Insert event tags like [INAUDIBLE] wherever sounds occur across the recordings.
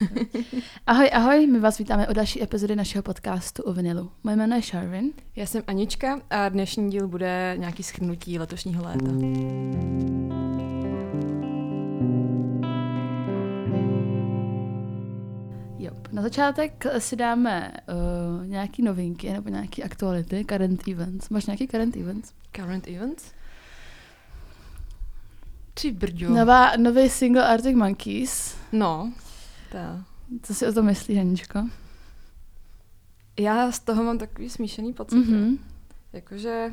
[LAUGHS] Ahoj, ahoj, my vás vítáme o další epizody našeho podcastu o vinilu. Moje jméno je Sharvin. Já jsem Anička a dnešní díl bude nějaký schrnutí letošního léta. Jo, na začátek si dáme uh, nějaký novinky nebo nějaký aktuality, current events. Máš nějaký current events? Current events? Ty brďo. Nová, nový single Arctic Monkeys. No, ta. Co si o tom myslíš, Aničko? Já z toho mám takový smíšený pocit. Mm-hmm. Jakože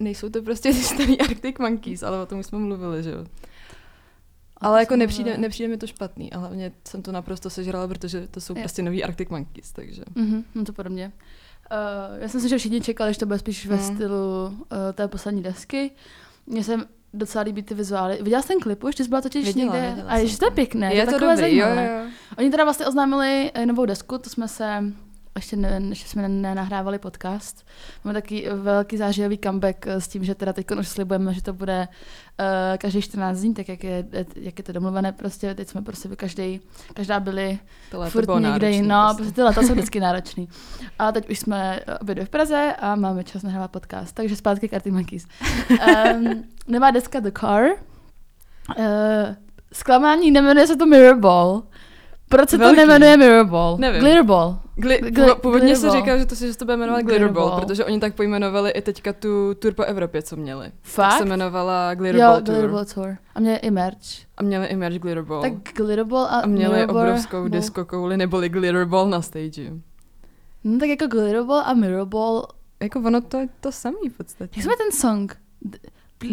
nejsou to prostě ty starý Arctic Monkeys, ale o tom už jsme mluvili, že jo. Ale jako nepřijde, nepřijde mi to špatný a hlavně jsem to naprosto sežrala, protože to jsou je. prostě nový Arctic Monkeys, takže. Mm-hmm, no to podobně. Uh, já jsem si, že všichni čekali, že to bude spíš mm. ve stylu uh, té poslední desky. Mně jsem docela líbí ty vizuály. Viděla jsi ten klip už? Ty jsi byla totiž viděla, někde. Viděla a že to je pěkné. Je to, to dobrý, zajímavé. jo, jo. Oni teda vlastně oznámili eh, novou desku, to jsme se ještě, ne, ještě jsme nenahrávali podcast. Máme taky velký zářijový comeback s tím, že teda teď už slibujeme, že to bude uh, každý 14 dní, tak jak je, jak je to domluvené prostě. Teď jsme prostě každý, každá byli to furt někde, náročný, no, prostě. prostě ty leta jsou vždycky náročný. A teď už jsme obě v Praze a máme čas nahrávat podcast, takže zpátky k Arctic Monkeys. [LAUGHS] Um, nová deska The Car. Uh, zklamání, nemenuje se to Mirrorball. Proč se Velký. to nemenuje Mirrorball? Nevím. Glitterball. Gli- Gli- původně se říkal, že to se, že to bude jmenovat Glitterball, Glitterball, protože oni tak pojmenovali i teďka tu tour po Evropě, co měli. Fakt? Tak se jmenovala Glitterball jo, Tour. Glitterball Tour. A měli i merch. A měli i merch Glitterball. Tak Glitterball a A měli Mirrorball. obrovskou disco kouli, neboli Glitterball na stage. No tak jako Glitterball a Mirrorball. Jako ono to je to samý v podstatě. Jak jsme ten song?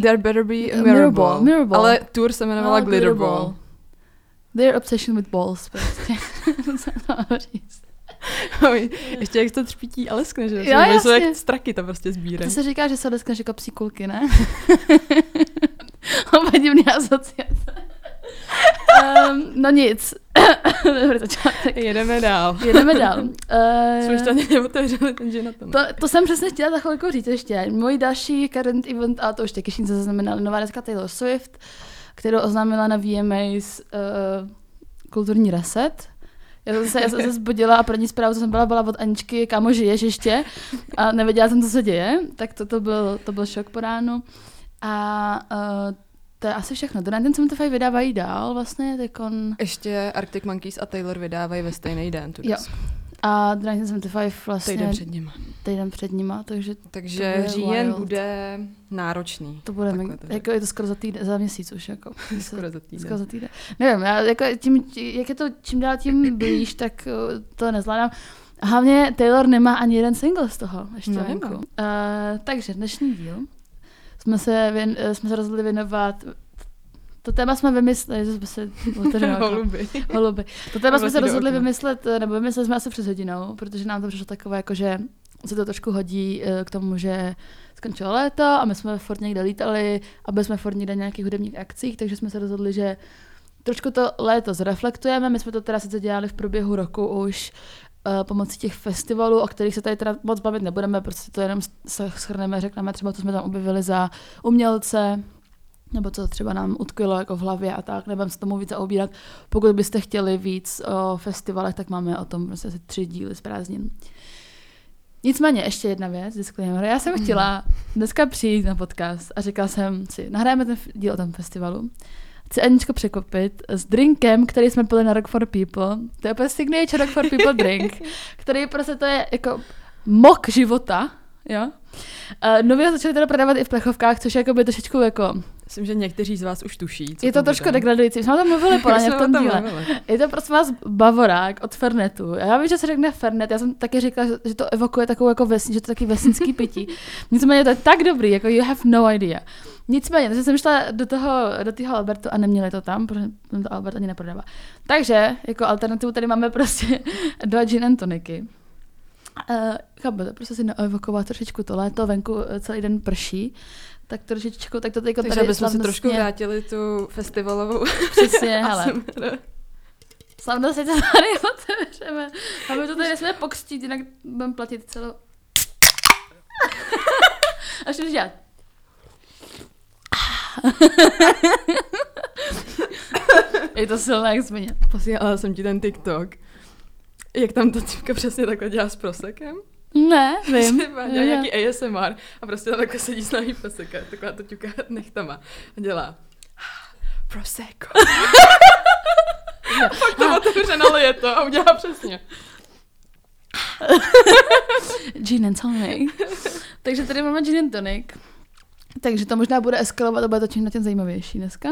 There better be a Mirrorball. Mirrorball. Mirrorball. Ale tour se jmenovala No, Glitterball. Their obsession with balls, prostě. [LAUGHS] Oj, ještě jak to třpítí a leskne, že? Jo, Že jsou jasně. jak straky to prostě sbírají. To se říká, že se leskneš jako psí kulky, ne? [LAUGHS] Oba divný asociace. um, no nic. [COUGHS] Dobrý začátek. Jedeme dál. Jedeme dál. [LAUGHS] Jsme ještě Uh, ani neotevřeli ten ženotom. to, to jsem přesně chtěla za chvilku říct ještě. Můj další current event, a to už taky všichni zaznamenali, nová deska Taylor Swift, kterou oznámila na VMAs uh, kulturní reset. Já jsem, se, já jsem se zbudila a první zprávu, co jsem byla, byla od Aničky, kámo, žiješ ještě? A nevěděla jsem, co se děje, tak to, to, byl, to byl šok po ránu. A uh, to je asi všechno. Do 1975 vydávají dál vlastně, tak on... Ještě Arctic Monkeys a Taylor vydávají ve stejný den tu Jo. A do 1975 vlastně Týden před nima. týden před nima, takže Takže bude říjen wild. bude náročný. to bude, mega, to jako je to skoro za, týden, za měsíc už, jako. [LAUGHS] Skoro za týden. Skoro za týden. Nevím, já jako tím, jak je to čím dál tím blíž, tak uh, to nezvládám. Hlavně Taylor nemá ani jeden single z toho ještě No, venku. Uh, takže dnešní díl jsme se, věn, eh, jsme se rozhodli věnovat to téma jsme vymysleli, že jsme [LAUGHS] okno. Holuby. Holuby. To téma jsme se do rozhodli vymyslet, eh, nebo vymysleli jsme asi přes hodinou, protože nám to přišlo takové, jako že se to trošku hodí eh, k tomu, že skončilo léto a my jsme furt někde lítali a byli jsme furt někde na nějakých hudebních akcích, takže jsme se rozhodli, že trošku to léto zreflektujeme. My jsme to teda sice dělali v průběhu roku už uh, pomocí těch festivalů, o kterých se tady teda moc bavit nebudeme, prostě to jenom schrneme, řekneme třeba, co jsme tam objevili za umělce, nebo co třeba nám utkvělo jako v hlavě a tak, nebudeme se tomu víc zaobírat. Pokud byste chtěli víc o festivalech, tak máme o tom prostě asi tři díly z prázdnin. Nicméně, ještě jedna věc, disclaimer. Já jsem chtěla dneska přijít na podcast a říkala jsem si, nahrajeme ten díl o tom festivalu. Chci Aničko překopit s drinkem, který jsme pili na Rock for People. To je úplně signature Rock for People drink, [LAUGHS] který prostě to je jako mok života, jo. Uh, nově ho začali teda prodávat i v plechovkách, což je jako by trošičku jako Myslím, že někteří z vás už tuší, co je to trošku bude. degradující. My jsme o tom mluvili [LAUGHS] podle mě v tom díle. mluvili. Je to prosím vás Bavorák od Fernetu. Já vím, že se řekne Fernet, já jsem taky říkala, že- to evokuje takovou jako vesni, že to je taky vesnický pití. [LAUGHS] Nicméně to je tak dobrý, jako you have no idea. Nicméně, takže jsem šla do toho, do toho Albertu a neměli to tam, protože to Albert ani neprodává. Takže, jako alternativu tady máme prostě [LAUGHS] dva gin and toniky. Uh, chápete, prostě si naevokovat trošičku to léto, venku eh, celý den prší, tak trošičku, tak to teď Takže tady abychom si trošku vrátili tu festivalovou [LAUGHS] Přesně, hele. ASMR. Slavnostně to tady otevřeme. A my to tady nesmíme pokřtít, jinak budeme platit celou... Až to dělat. Je to silné jak změně. Posílala jsem ti ten TikTok. Jak tam ta typka přesně takhle dělá s prosekem? Ne, vím. [LAUGHS] Třeba dělá nějaký ASMR a prostě tam takhle sedí s námi proseka, taková to ťuká nechtama a dělá Prosecco. Pak [LAUGHS] to otevře, nalije to a udělá přesně. [LAUGHS] Gin and tonic. Takže tady máme gin and tonic. Takže to možná bude eskalovat a bude to čím na tím zajímavější dneska.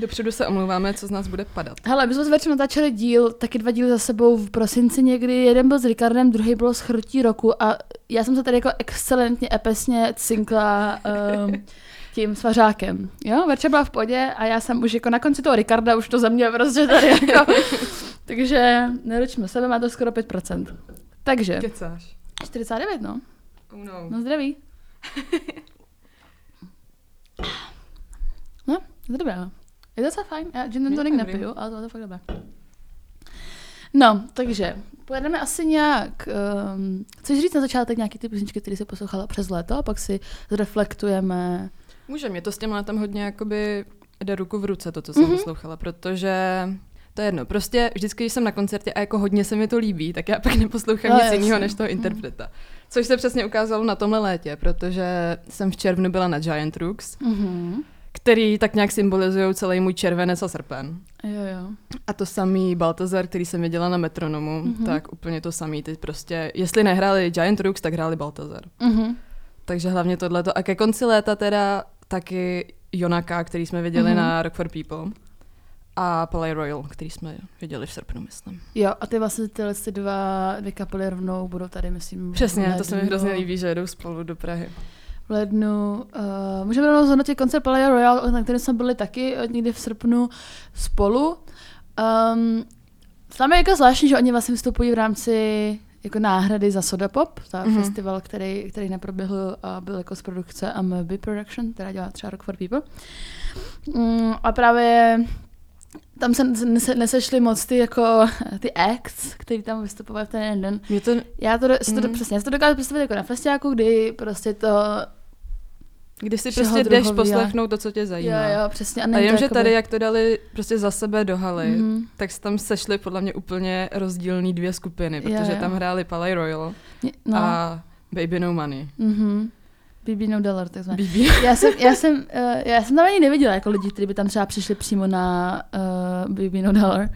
Dopředu se omlouváme, co z nás bude padat. Hele, my jsme s Verčem natáčeli díl, taky dva díly za sebou v prosinci někdy. Jeden byl s Ricardem, druhý byl s Chrtí roku a já jsem se tady jako excelentně, epesně cinkla um, [LAUGHS] tím svařákem. Jo, Verča byla v podě a já jsem už jako na konci toho Ricarda už to za mě prostě tady jako... [LAUGHS] Takže neručme sebe, má to skoro 5%. Takže... Kecáš. 49, no. Oh no. [LAUGHS] No zdraví. No, no. Je to docela fajn. Já gin and Je tonic nepiju, ale to je fakt dobré. No, takže pojedeme asi nějak, um, chceš říct na začátek nějaký ty písničky, které jsi poslouchala přes léto a pak si zreflektujeme. Může, mě to s tím letem hodně jakoby jde ruku v ruce, to, co jsem Mhm. mm-hmm. poslouchala, protože to je jedno. Prostě vždycky, když jsem na koncertě a jako hodně se mi to líbí, tak já pak neposlouchám No, nic jiného než toho Mhm. interpreta. Což se přesně ukázalo na tomhle létě, protože jsem v červnu byla na Giant Rooks, Mhm. Který tak nějak symbolizují celý můj červenec a srpen. Jo, jo. A to samý Baltazar, který jsem viděla na metronomu, Mhm. mm-hmm. tak úplně to samý. Ty prostě, jestli nehráli Giant Rooks, tak hráli Baltazar. Mhm. Takže hlavně tohleto. A ke konci léta teda taky Jonaka, který jsme viděli Mhm. mm-hmm. na Rock for People. A Palais Royal, který jsme viděli v srpnu, myslím. Jo, a ty vlastně tyhle ty dva, dvě kapely rovnou budou tady, myslím. Přesně, to se mi hrozně líbí, že jedou spolu do Prahy. V lednu. Uh, můžeme rovnou zhodnotit koncert Palais Royal, na kterém jsme byli taky eh, někdy v srpnu spolu. Um, tam je jako zvláštní, že oni vlastně vystupují v rámci jako náhrady za Soda Pop, za Mhm. mm-hmm. festival, který, který neproběhl a byl jako z produkce AMB Production, která dělá třeba Rock for People. Um, a právě tam se nese, nesešly moc ty jako ty acts, který tam vystupovali v ten jeden den. Mě to, Já to, si to Mhm. mm. přesně, já to dokážu představit jako na festiáku, kdy prostě to když si prostě jdeš druhový, poslechnout to, co tě zajímá. Jo, jo, přesně. A, A jenom, že jakoby- tady, jak to dali prostě za sebe do haly, mm. Mhm. tak se tam sešly podle mě úplně rozdílný dvě skupiny, Jo, protože jo. tam hráli Palais Royal No. a Baby No Money. Mhm. BB no dollar, takzvaně. BB. Já jsem, já jsem, uh, já jsem tam ani neviděla jako lidi, kteří by tam třeba přišli přímo na uh, BB no dollar.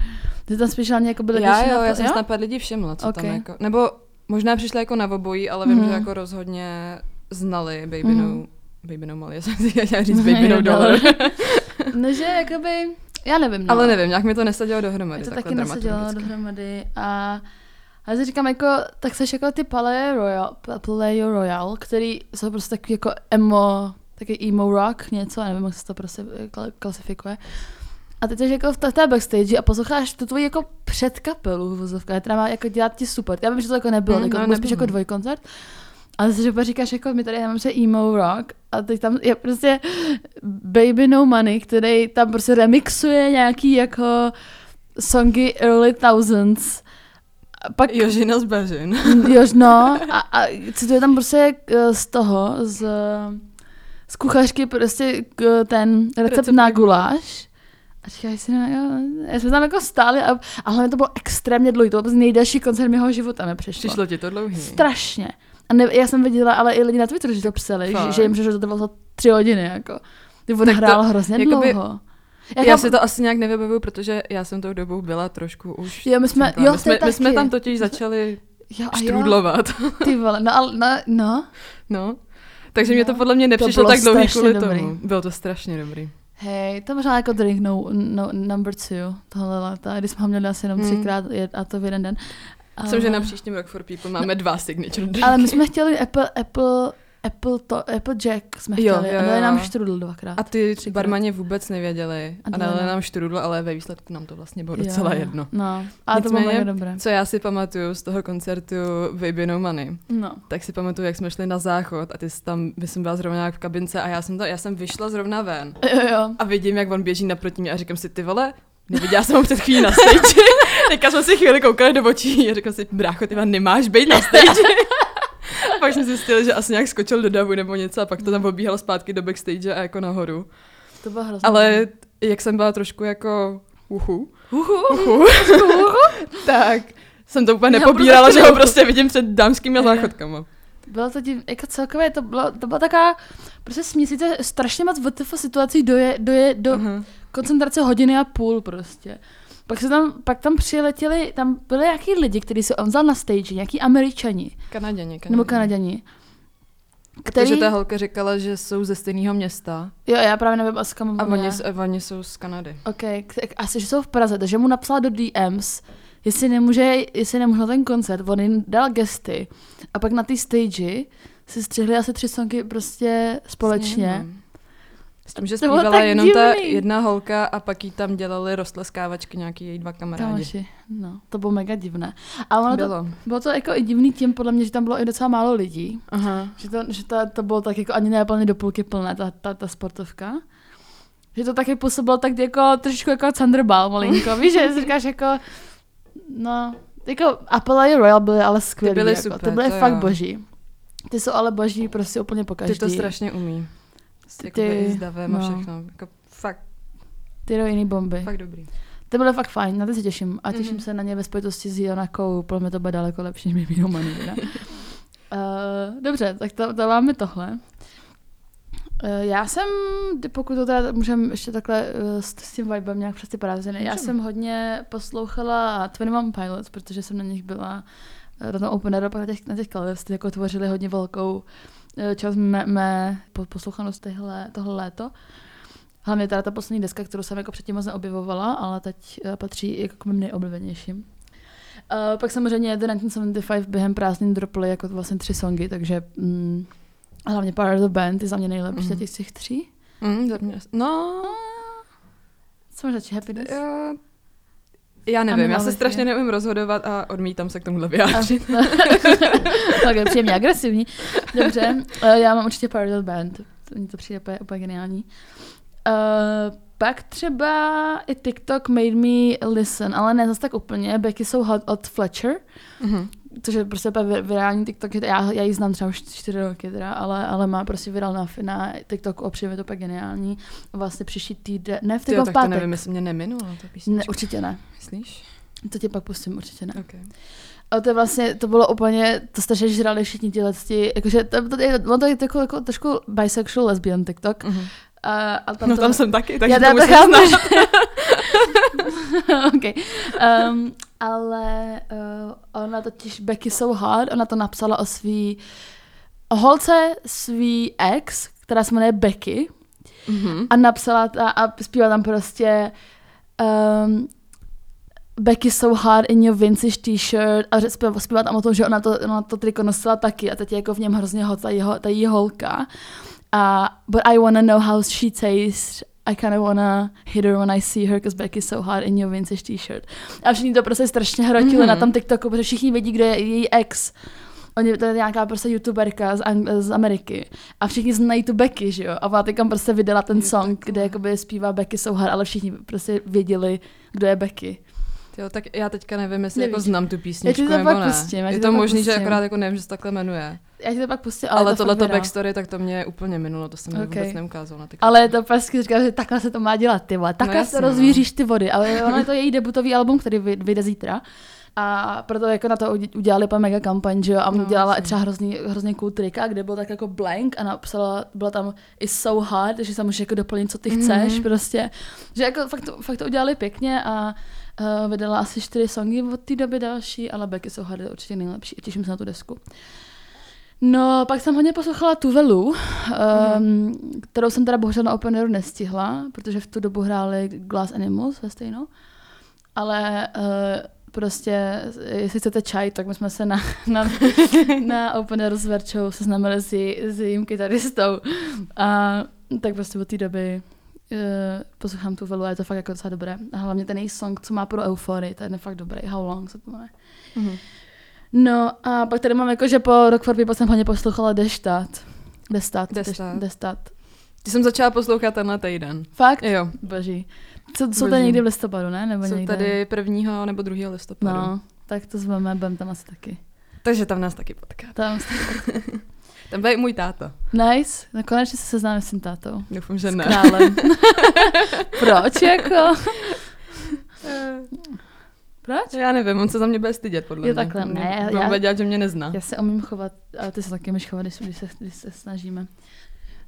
Ty tam spíš jako byly Já jo, já jsem snad pár lidí všimla, co tam Ok. jako, nebo možná přišli jako na obojí, ale vím, Mhm. že jako rozhodně znali Baby Mhm. No, Baby No Molly, já jsem si chtěla říct Baby No Dollar. No, že jakoby, já nevím, no. ale nevím, nějak mi to nesadilo dohromady, Je to taky dramaturgicky. dohromady a ale si říkám, jako, tak seš jako ty Palais Royal, Palais Royal, který jsou prostě takový jako emo, taky emo rock, něco, já nevím, jak se to prostě kla- klasifikuje. A ty jsi jako v té- backstage a posloucháš tu tvoji jako předkapelu v vozovkách, která má jako dělat ti super. Já vím, že to jako nebylo, Mm, jako, no, spíš jako dvojkoncert. Ale si říkáš, jako my tady máme že emo rock a teď tam je prostě Baby No Money, který tam prostě remixuje nějaký jako songy early thousands. A pak Jožina z Bažin. Jož, no, a, a cituje tam prostě eh, z toho, z, z kuchařky prostě k- ten recept, Recept na guláš. A říkáš si, no jo, já jsme tam jako stáli a, a hlavně to bylo extrémně dlouhý, to byl nejdelší koncert mého života mi přišlo. Přišlo ti to dlouhý. Strašně. A ne, já jsem viděla, ale i lidi na Twitteru, že to psali, že, Fakt? že jim přišlo, že to bylo za tři hodiny, jako. Ty on to- hrál hrozně jakoby- dlouho. Já si to asi nějak nevybavuju, protože já jsem tou dobou byla trošku už... Jo, my jsme- jo, my, jsme, my jsme tam totiž začali jo, a jo, ty vole, no, ale, no, no. No. Takže mě to No. podle mě nepřišlo bylo tak dlouhý kvůli dobrý. tomu. Bylo to strašně dobrý. Hej, to možná jako drink no, no, number two tohle léta, když jsme ho měli asi jenom Hmm. třikrát je- a to v jeden den. Myslím, že na příštím Rock for People máme dva signature drinky. Ale my jsme chtěli Apple, Apple, Apple, to, Apple Jack jsme Jo, chtěli jo, a dali jo. nám štrudl dvakrát. A ty Třikrát. barmani vůbec nevěděli A a dali nám. štrudl, ale ve výsledku nám to vlastně bylo Jo, docela jo. jedno. No, ale to bylo dobré. Co já si pamatuju z toho koncertu Baby No Money, No. tak si pamatuju, jak jsme šli na záchod a ty jsi tam, my jsem byla zrovna nějak v kabince a já jsem, to, já jsem vyšla zrovna ven Jo, jo. a vidím, jak on běží naproti mě a říkám si, ty vole, neviděla jsem ho před chvílí na stage. [LAUGHS] Teďka jsme si chvíli koukali do očí a říkám si, brácho, ty nemáš být na stage. a [LAUGHS] pak jsme zjistili, že asi nějak skočil do davu nebo něco a pak to tam pobíhal zpátky do backstage a jako nahoru. To bylo hrozné. Ale jak jsem byla trošku jako uhu, Uhu. uhu, [LAUGHS] tak jsem to úplně taky že ho uhu. prostě vidím před dámskými záchodkama. Bylo to div, jako celkově, to bylo, to byla taková prostě směsice strašně moc WTF situací doje, doje, do Aha. Koncentrace hodiny a půl prostě. Pak, se tam, pak tam přiletěli, tam byli nějaký lidi, kteří se on vzal na stage, nějaký američani, Kanaděni, Kanaděni. nebo kanaděni. Který... Takže ta holka říkala, že jsou ze stejného města jo, já právě nevím, asi kam a oni, oni jsou z Kanady. Ok, asi, že jsou v Praze, takže mu napsala do DMs, jestli nemůže, jestli nemůže ten koncert, on jim dal gesty a pak na té stage si střihli asi tři songy prostě společně. Sněhem. S tím, že To bylo zpívala jenom ta divný. jedna holka a pak jí tam dělali rostleskávačky nějaký její dva kamarádi. Kamoši, no, to bylo mega divné. A ono to, Bylo. bylo to jako i divný tím, podle mě, že tam bylo i docela málo lidí. Aha. Že to, že to, to bylo tak jako ani ne úplně do půlky plné, ta, ta, ta sportovka. Že to taky působilo tak jako trošičku jako Thunderball malinko, víš, že si říkáš jako, no, jako Apple a Royal byly ale skvělý. byly jako, super, ty byly to fakt jo. boží. Ty jsou ale boží prostě úplně po každý. Ty to strašně umí. S, Ty- jakoby i s davem a no. všechno. Jako fakt, Ty jiný bomby. fakt dobrý. Ty byly fakt fajn, na ty se těším. A těším Mhm. se na ně ve spojitosti s Jonakou, podle mě to bude daleko lepší, než Baby teda. Uh, dobře, tak to, to máme tohle. Uh, já jsem, pokud to teda můžeme ještě takhle uh, s, s tím vibem nějak přes ty prázdniny, já jsem hodně poslouchala 21 Pilots, protože jsem na nich byla na tom pak na těch, na těch Colors, ty jako tvořili hodně velkou uh, část mé, mé po- poslouchanosti tohle, tohle léto. Hlavně teda ta poslední deska, kterou jsem jako předtím moc neobjevovala, ale teď uh, patří jako k mým nejoblíbenějším. Uh, pak samozřejmě The 1975 během prázdnin droply jako vlastně tři songy, takže mm, hlavně Part of the Band je za mě nejlepší mm. z těch tří. Mm, za mě, no, Co radši, Happiness? já, já nevím, já se je. strašně neumím rozhodovat a odmítám se k tomuhle vyjádřit. [LAUGHS] tak je příjemně agresivní. Dobře, uh, já mám určitě the Band. To mi to přijde úplně, úplně geniální. Uh, pak třeba i TikTok made me listen, ale ne zase tak úplně. Becky So Hot od Fletcher. Mhm. Což je prostě virální TikTok, já, já ji znám třeba už čtyři roky, teda, ale, ale má prostě viral na, na TikToku, opřejmě je to úplně geniální. Vlastně příští týden, ne v týden v to pátek. nevím, jestli mě neminula ta písnička. ne, určitě ne. Myslíš? To ti pak pustím, určitě ne. Okay. Ale to je vlastně, to bylo úplně, to strašně žrali všichni ti ti, jakože to, to, je, ono to je jako, jako trošku bisexual lesbian TikTok. Mhm. A, a tam No to, tam jsem taky, takže já to musím znát. [LAUGHS] okay. um, ale uh, ona totiž Becky So Hard, ona to napsala o svý o holce svý ex, která se jmenuje Becky Mhm. a napsala ta, a zpívá tam prostě um, Becky so hard in your vintage t-shirt a zpívá, tam o tom, že ona to, ona to triko nosila taky a teď je jako v něm hrozně hot ta, jeho, ta její holka. A but I wanna know how she tastes. I kind of wanna hit her when I see her, because Becky's so hard in your vintage t-shirt. A všichni to prostě strašně hrotili Mhm. na tom TikToku, protože všichni vědí, kdo je její ex. Oni, to je nějaká prostě youtuberka z, Ang- z Ameriky. A všichni znají tu Becky, že jo? A ona teďka prostě vydala ten song, takhle. kde jakoby zpívá Becky so hard, ale všichni prostě věděli, kdo je Becky. Jo, tak já teďka nevím, jestli Nevíš. jako znám tu písničku Já ti to nebo pak ne. pustím, já je to to možný, že pustím. akorát jako nevím, že se takhle jmenuje. Já ti to pak pustím, ale, Ale, to tohle to backstory, tak to mě úplně minulo, to jsem Okay. vůbec neukázal na. Ale je to prostě říká, že takhle se to má dělat, ty vole. Takhle No se jasně, no. rozvíříš ty vody. Ale [LAUGHS] ono je to její debutový album, který vy- vyjde zítra. A proto jako na to udě- udělali pan mega kampaň, že jo, a No, dělala třeba hrozný, hrozně cool trika, kde byl tak jako blank a napsala, byla tam i so hard, že se můžeš jako doplnit, co ty chceš, Mhm. prostě. Že jako fakt to, fakt to udělali pěkně a uh, vydala asi čtyři songy od té doby další, ale Becky So Hard je určitě nejlepší. Těším se na tu desku. No, pak jsem hodně poslouchala Tuvelu, um, kterou jsem teda bohužel na Open nestihla, protože v tu dobu hráli Glass Animals ve stejnou. Ale uh, prostě, jestli chcete čaj, tak my jsme se na, [LAUGHS] na, na Open s Verčou seznámili s, jí- s jejím kytaristou. A tak prostě od té doby uh, poslouchám tu velu a je to fakt jako docela dobré. A hlavně ten její song, co má pro euforii, ten je fakt dobrý. How long se to jmenuje. Mhm. No a pak tady mám jako, že po Rock for People jsem hodně poslouchala Destat. Destat. Destat. Destat. Ty jsem začala poslouchat tenhle týden. Fakt? Jo, Boží. Co, jsou to Boží. někdy v listopadu, ne? Nebo jsou někde? tady prvního nebo druhého listopadu. No, tak to zveme, budem tam asi taky. Takže tam nás taky potká. Tam, [LAUGHS] tam bude i můj táta. Nice. Nakonec se seznámím s tím tátou. Doufám, že s ne. králem. [LAUGHS] Proč jako? Proč? Já nevím, on se za mě bude stydět, podle Jo, mě. takhle, ne, Bude já- já... dělat, že mě nezná. Já se umím chovat, ale ty se taky umíš chovat, když, když, se, když se snažíme.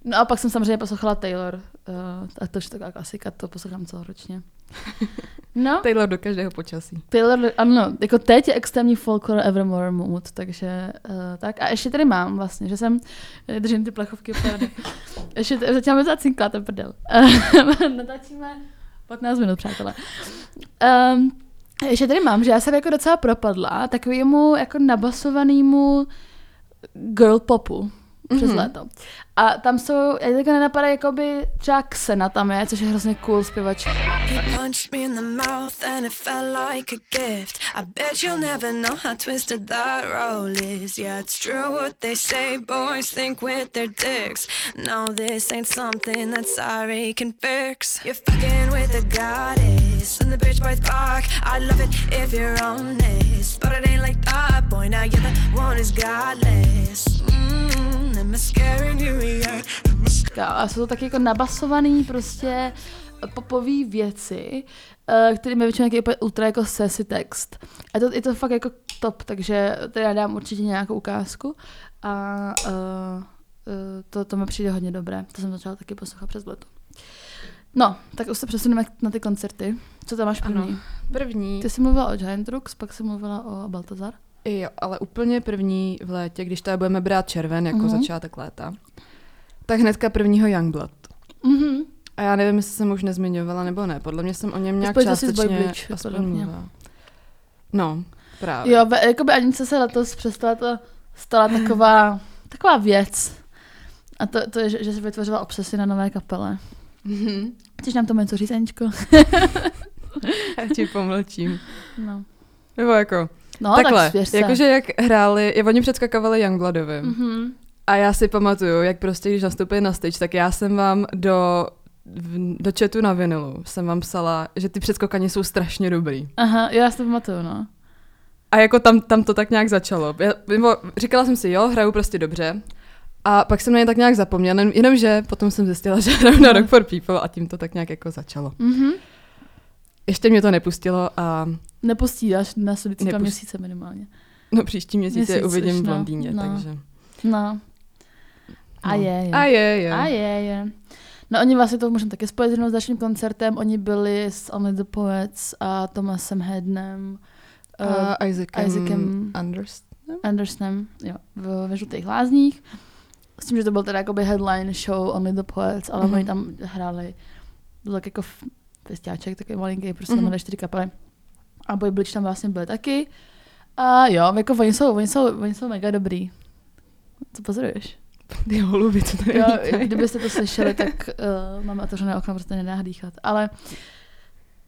No a pak jsem samozřejmě poslouchala Taylor, uh, a to už je taková klasika, to poslouchám celoročně. [LAUGHS] No, Taylor do každého počasí. Taylor, ano, jako teď je extrémní folklore Evermore mood, takže uh, tak. A ještě tady mám vlastně, že jsem, eh, držím ty plechovky opravdu. [LAUGHS] ještě t- začínáme zacinkat, ten prdel. [LAUGHS] Natáčíme 15 minut, přátelé. Um, ještě tady mám, že já jsem jako docela propadla takovému jako nabasovanému girl popu přes Mhm. léto. A tam jsou, já teďka nenapadá, jakoby třeba Xena tam je, což je hrozně cool zpěvačka. He punched me in the mouth and it felt like a gift. I bet you'll never know how twisted that roll is. Yeah, it's true what they say, boys think with their dicks. No, this ain't something that sorry can fix. You're fucking with a goddess in the bitch boys park. I'd love it if you're honest, but it ain't like that, boy. Now you're the one who's godless. Mmm, A jsou to taky jako nabasovaný prostě popový věci, eh, který mi většinou taky ultra jako sassy text. A to, je to fakt jako top, takže tady já dám určitě nějakou ukázku a uh, uh, to, to mi přijde hodně dobré. To jsem začala taky poslouchat přes leto. No, tak už se přesuneme na ty koncerty. Co tam máš první? Ano. První, Ty jsi mluvila o Giant Rooks, pak jsi mluvila o Baltazar. Jo, ale úplně první v létě, když tady budeme brát červen jako Mhm. začátek léta, tak hnedka prvního Youngblood. Mhm. A já nevím, jestli jsem už nezmiňovala nebo ne. Podle mě jsem o něm nějak Spojte částečně Bleach, aspoň mluvila. No, právě. Jo, jakoby Anice se letos přestala to stala taková, [CLEARS THROAT] taková věc. A to, to je, že, že se vytvořila obsesy na nové kapele. Mhm. Chceš nám tomu něco říct, Aničko? [LAUGHS] Já ti pomlčím. No, Nebo jako, no takhle, tak jakože jak hráli, oni předskakovali Youngbloodovým. Mhm. A já si pamatuju, jak prostě, když nastoupili na stage, tak já jsem vám do, do chatu na vinilu jsem vám psala, že ty předskokani jsou strašně dobrý. Aha, já si to pamatuju, no. A jako tam, tam to tak nějak začalo. Já, říkala jsem si, jo, hraju prostě dobře. A pak jsem na ně tak nějak zapomněla, jen- jenomže potom jsem zjistila, [LAUGHS] že hraju na Rock for People a tím to tak nějak jako začalo. Mhm. Ještě mě to nepustilo a Nepustí až na sledující dva Nepust- měsíce minimálně. no příští měsíc, je Měsíc uvidím už, v no. Londýně, No. takže... No. A no. je, je. A je, je. A je, je. No oni vlastně to můžeme taky spojit s dalším koncertem. Oni byli s Only the Poets a Thomasem Hednem. Uh, A Isaacem, Isaacem- Anders. Andersonem, jo, v, ve Žlutých lázních. S tím, že to byl teda jakoby headline show Only the Poets, ale Mhm. oni tam hráli, byl tak jako festiáček, takový malinký, prostě Mhm. tam měli čtyři kapely. A Boy Bleach tam vlastně byli taky. A jo, jako oni jsou, oni jsou, oni jsou mega dobrý. Co pozoruješ? [LAUGHS] Ty holuby, co tady Jo, kdybyste to slyšeli, tak [LAUGHS] uh, máme otevřené okno, prostě nedá dýchat. Ale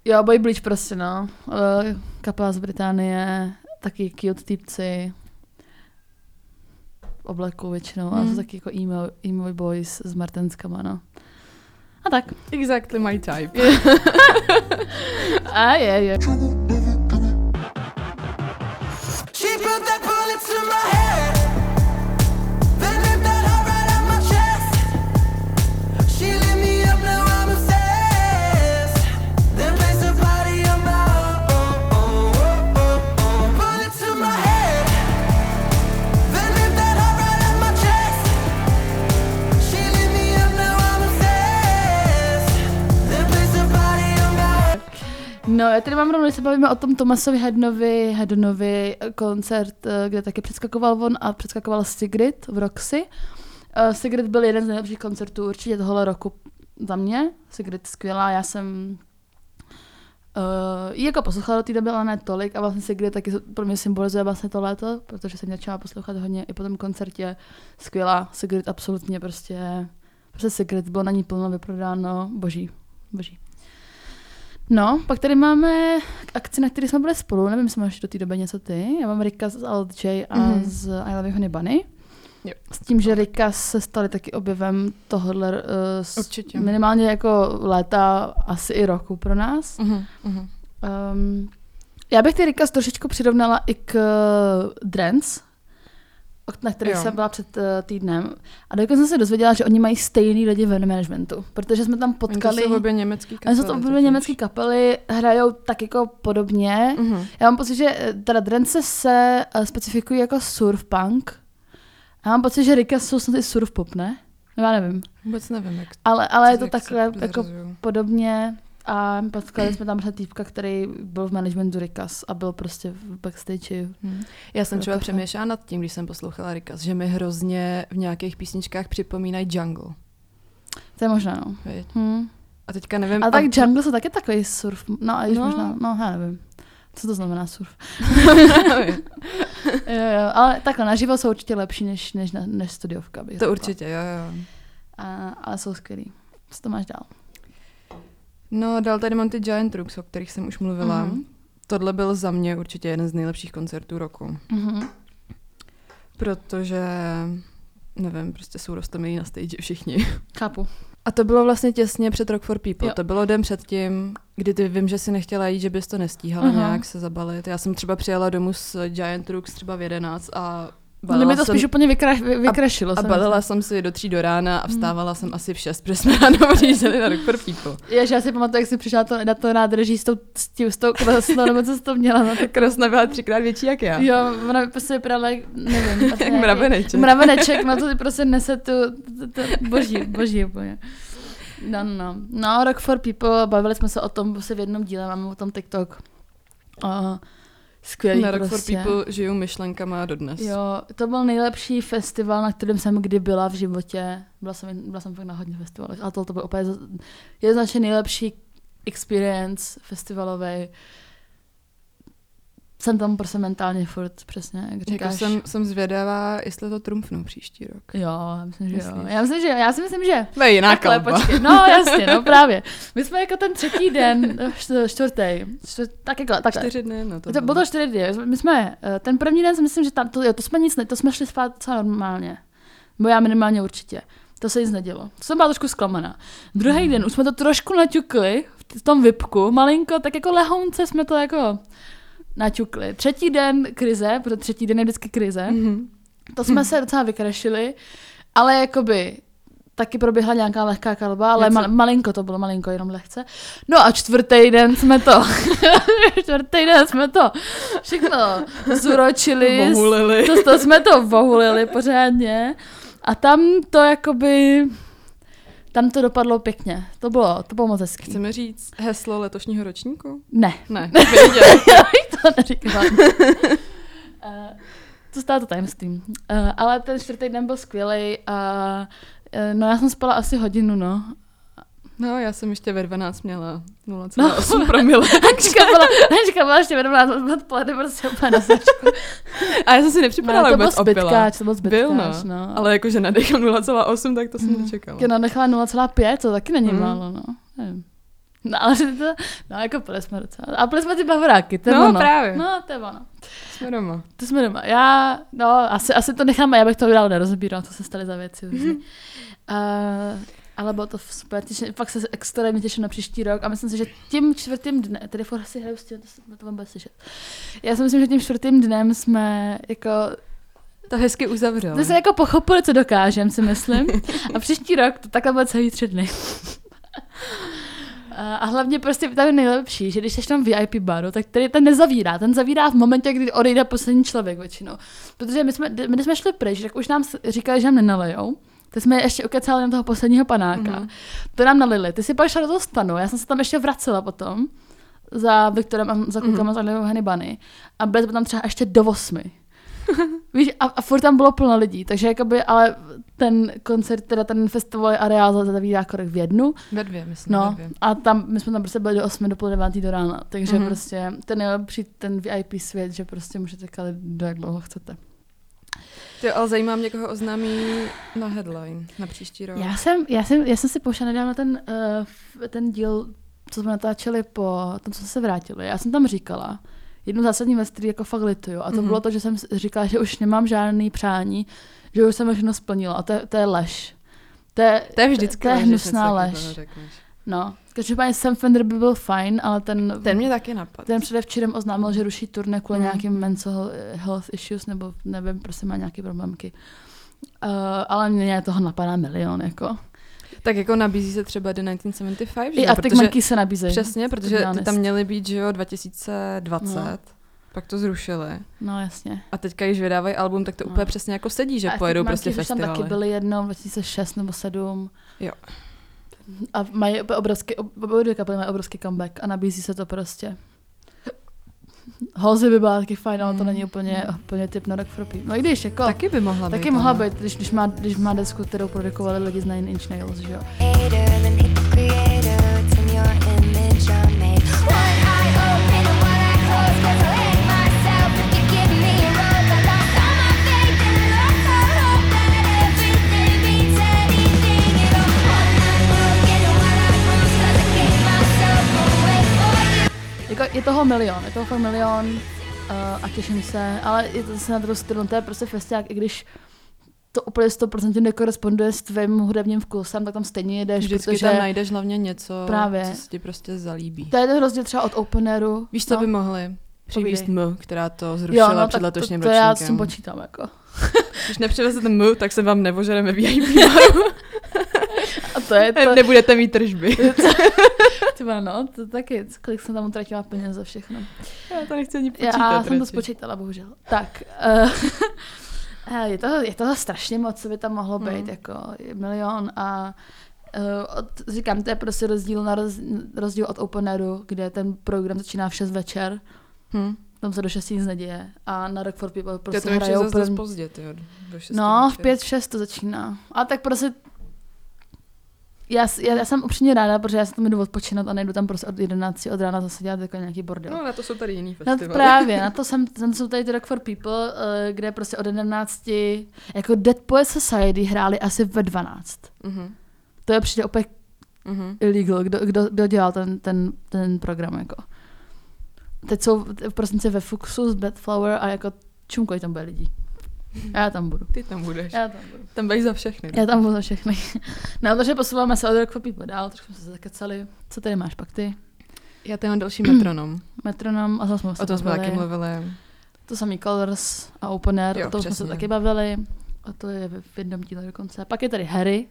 jo, Boy Bleach prostě, no. Uh, kapela z Británie, taky cute týpci. V obleku většinou, Hmm. jsou taky jako emo, emo boys s martenskama, no. A tak. Exactly my type. [LAUGHS] A je, je. She put that bullet to my head, No, já tady mám rovnou, když se bavíme o tom Tomasovi Hednovi, Hednovi koncert, eh, kde taky předskakoval on a předskakoval Sigrid v Roxy. Uh, Sigrid byl jeden z nejlepších koncertů určitě tohle roku za mě. Sigrid skvělá, já jsem uh, jako poslouchala do té doby, ale ne tolik a vlastně Sigrid taky pro mě symbolizuje vlastně to léto, protože jsem začala poslouchat hodně i po tom koncertě. Skvělá, Sigrid absolutně prostě, prostě Sigrid, bylo na ní plno vyprodáno, boží, boží. No, pak tady máme akci, na které jsme byli spolu, nevím, jestli máš do té doby něco ty. Já mám Rika z Alt J a mm-hmm. z I Love You Honey Bunny. Jo. S tím, že Rika se staly taky objevem tohohle uh, Určitě. minimálně jako léta, asi i roku pro nás. Uh-huh, uh-huh. Um, já bych ty Rikas trošičku přirovnala i k uh, Drance, na kterých jsem byla před uh, týdnem. A dokonce jsem se dozvěděla, že oni mají stejný lidi v managementu, protože jsme tam potkali... Oni to jsou obě německý kapely. Oni jsou to obě německý kapely, hrajou tak jako podobně. Uh-huh. Já mám pocit, že eh, teda Drence se uh, specifikují jako surf punk. A mám pocit, že Rika jsou snad i surf pop, ne? No, já nevím. Vůbec nevím, jak Ale, ale je to takhle jako podobně. A potkali jsme tam týpka, který byl v managementu Rikas a byl prostě v backstage. Hmm. Já jsem třeba přemýšlela nad tím, když jsem poslouchala Rikas, že mi hrozně v nějakých písničkách připomínají Jungle. To je možná, no. Hmm. A teďka nevím... A tak a... Jungle jsou taky takový surf. No, a no. možná, no, já nevím. Co to znamená surf? [LAUGHS] jo, jo, ale takhle, naživo jsou určitě lepší než, než, než studiovka. to řekla. určitě, jo, jo. A, ale jsou skvělý. Co to máš dál? No, dál tady mám ty Giant Rooks, o kterých jsem už mluvila. Mm-hmm. Tohle byl za mě určitě jeden z nejlepších koncertů roku. Mm-hmm. Protože, nevím, prostě jsou rostomilí na stage všichni. Chápu. A to bylo vlastně těsně před Rock for People. Jo. To bylo den před tím, kdy ty vím, že si nechtěla jít, že bys to nestíhala uh-huh. nějak se zabalit. Já jsem třeba přijela domů s Giant Rooks třeba v 11 a Balila no, mi to jsem, spíš úplně vykra, vykrašilo. A, a balila jsem si do tří do rána a hmm. vstávala hmm. jsem asi v šest, protože jsme [LAUGHS] ráno přijížděli na Rock for People. Jež, já si pamatuju, jak jsi přišla to, na to nádrží s tou, s, tím, s tou krosnou, nebo co jsi to měla. No, tak krosna byla třikrát větší jak já. Jo, ona prostě vypadala, nevím. [LAUGHS] jak mraveneček. Mraveneček, no to ty prostě nese tu, tu, tu boží, boží úplně. No, no, no. Rock for People, bavili jsme se o tom se v jednom díle, máme o tom TikTok. Uh, skvělý Na Rock prostě. for People žiju myšlenkama dodnes. Jo, to byl nejlepší festival, na kterém jsem kdy byla v životě. Byla jsem, byla jsem fakt na hodně festivalech, a to, to byl úplně jednoznačně nejlepší experience festivalový jsem tam prostě mentálně furt, přesně, jak jako říkáš. Jako jsem, jsem zvědavá, jestli to trumfnu příští rok. Jo, já myslím, že Myslíš? jo. Já myslím, že já si myslím, že... To je jiná Takhle, počkej. No, [LAUGHS] jasně, no právě. My jsme jako ten třetí den, čtvrtý, čtvrt, tak jako, takhle. Čtyři dny, no to, to bylo to čtyři dny. My jsme, eh, ten první den si myslím, že tam, to, jo, to jsme nic, ne, to jsme šli spát docela normálně. Bo já minimálně určitě. To se nic nedělo. To jsem byla trošku zklamaná. Druhý mm. den už jsme to trošku naťukli v tom vypku, malinko, tak jako lehounce jsme to jako naťukli. Třetí den krize, protože třetí den je vždycky krize, mm-hmm. to jsme se docela vykrašili, ale jakoby taky proběhla nějaká lehká kalba, ale mal, malinko to bylo, malinko, jenom lehce. No a čtvrtý den jsme to, [LAUGHS] čtvrtý den jsme to všechno zuročili. Vohulili. To, to jsme to vohulili pořádně. A tam to jakoby tam to dopadlo pěkně. To bylo, to bylo moc hezký. Chceme říct heslo letošního ročníku? Ne. Ne, [LAUGHS] to neříkala. [LAUGHS] to stále to tajemství. Uh, ale ten čtvrtý den byl skvělý a uh, no já jsem spala asi hodinu, no. No, já jsem ještě ve 12 měla 0,8 no. [LAUGHS] promile. Hančka byla, Hančka byla ještě ve 12 odpoledne prostě úplně na sačku. A já jsem si nepřipadala no, vůbec to byl zbytkáč, to byl zbytkáč, byl, no. no. Ale jakože nadechám 0,8, tak to jsem mm. nečekala. Já nadechala 0,5, to taky není mm. málo, no. Nevím. No, ale to, no, jako pili jsme docela. A pili jsme ty bavoráky, to je No, ono. právě. No, to je ono. Jsme doma. To jsme doma. Já, no, asi, asi to necháme, já bych to dál nerozbíral, co se staly za věci. Mm-hmm. Uh, [LAUGHS] ale bylo to super, těším, fakt se extrémně těším na příští rok a myslím si, že tím čtvrtým dnem, tedy furt asi hraju s tím, to, to vám bude slyšet. Já si myslím, že tím čtvrtým dnem jsme jako to hezky uzavřel. To jsme jako pochopili, co dokážeme, si myslím. [LAUGHS] A příští rok to takhle bude celý tři dny. A hlavně prostě tam je nejlepší, že když jsi tam VIP baru, tak tady ten nezavírá. Ten zavírá v momentě, kdy odejde poslední člověk většinou. Protože my jsme, my jsme šli pryč, tak už nám říkali, že nám nenalejou. Ty jsme ještě ukecali na toho posledního panáka. Mm-hmm. To nám nalili. Ty si pak šla do toho stanu. Já jsem se tam ještě vracela potom za Viktorem a za klukama mm-hmm. z Hannibany. A byli jsme tam třeba ještě do osmi. [LAUGHS] Víš, a, a furt tam bylo plno lidí, takže jakoby, ale ten koncert, teda ten festival areál zavírá korek v jednu. Ve dvě, myslím, no, ve dvě. a tam, my jsme tam prostě byli do 8 do půl 9 do rána, takže mm-hmm. prostě ten nejlepší ten VIP svět, že prostě můžete kalit do jak dlouho chcete. Ty, ale zajímá mě, koho oznámí na headline na příští rok. Já jsem, já jsem, já jsem si pouštěla nedávno ten, uh, ten díl, co jsme natáčeli po tom, co jsme se vrátili. Já jsem tam říkala, jednu zásadní věc, který jako fakt lituju. A to mm-hmm. bylo to, že jsem říkala, že už nemám žádný přání, že už jsem všechno splnila. A to, to je lež. To je, to je vždycky to je hnusná lež. No, každopádně Sam Fender by byl fajn, ale ten... Ten mě taky napadl. Ten předevčírem oznámil, že ruší turné kvůli Mm. nějakým mental health issues, nebo nevím, prostě má nějaké problémky. Uh, ale mě toho napadá milion, jako. Tak jako nabízí se třeba The 1975, že? I? Arctic Monkeys se nabízejí. Přesně, protože ty tam měly být, že jo, 2020, No. pak to zrušili. No jasně. A teďka, když vydávají album, tak to No. úplně přesně jako sedí, že Arctic pojedou prostě už tam festivaly. taky byly jednou 2006 nebo 7. Jo. A mají obrovský, ob- obě kapely mají obrovský comeback a nabízí se to prostě. Halsey by byla taky fajn, ale to Mm. není úplně, úplně typ na Rock for People. No i když, jako, Taky by mohla být. taky mohla ale- být, když, když, má, když má desku, kterou produkovali lidi z Nine Inch Nails, že jo. Je toho milion, je toho fakt milion uh, a těším se, ale je to zase na druhou stranu, to je prostě festiák, i když to úplně 100% nekoresponduje s tvým hudebním vkusem, tak tam stejně jedeš, Vždycky protože tam najdeš hlavně něco, Právě. co se ti prostě zalíbí. to je ten rozdíl třeba od openeru. Víš, co no. by mohli? Povídej. M, která to zrušila Jo, no, před tak to, letošním to já s ročníkem. tím počítám, jako. [LAUGHS] Když nepřivezete M, tak se vám nevožereme VIP baru. [LAUGHS] A to je [LAUGHS] to, Nebudete mít tržby. Třeba no, to taky, kolik jsem tam utratila peněz za všechno. Já to nechci ani počítat. Já jsem to spočítala, bohužel. Tak, uh, [LAUGHS] je, toho, je toho strašně moc, co by tam mohlo být, Mm. jako je milion a uh, od, říkám, to je prostě rozdíl, na roz, rozdíl od Open Airu, kde ten program začíná v 6 večer, Hm. tam se do 6 nic neděje a na Rock for People To, prostě to hrajou zase dost první- pozdě, tyjo, do šesti No, v večer. 5, v 6 to začíná. A tak prostě já, já, já, jsem upřímně ráda, protože já se tam jdu odpočinout a nejdu tam prostě od 11 od rána zase dělat jako nějaký bordel. No, na to jsou tady jiný No festivaly. právě, na [LAUGHS] to jsem, tam jsou tady Rock for People, eh, kde prostě od 11, jako Dead Poet Society hráli asi ve 12. Mhm. To je přijde opět Mhm. illegal, kdo, kdo, kdo dělal ten, ten, ten program, jako. Teď jsou v prosinci ve Fuxu z Bad Flower a jako čumkoj tam bude lidí. Já tam budu. Ty tam budeš. Já tam budu. Tam budeš za všechny. Já tam budu za všechny. [LAUGHS] No, takže posouváme se od Rock for People dál, trošku jsme se zakecali. Co tady máš pak ty? Já tady mám další metronom. [CLEARS THROAT] Metronom, a to jsme, se O tom jsme taky mluvili. To samý Colors a Open Air, Jo, o tom jsme se přesně. taky bavili. A to je v jednom díle dokonce. Pak je tady Harry.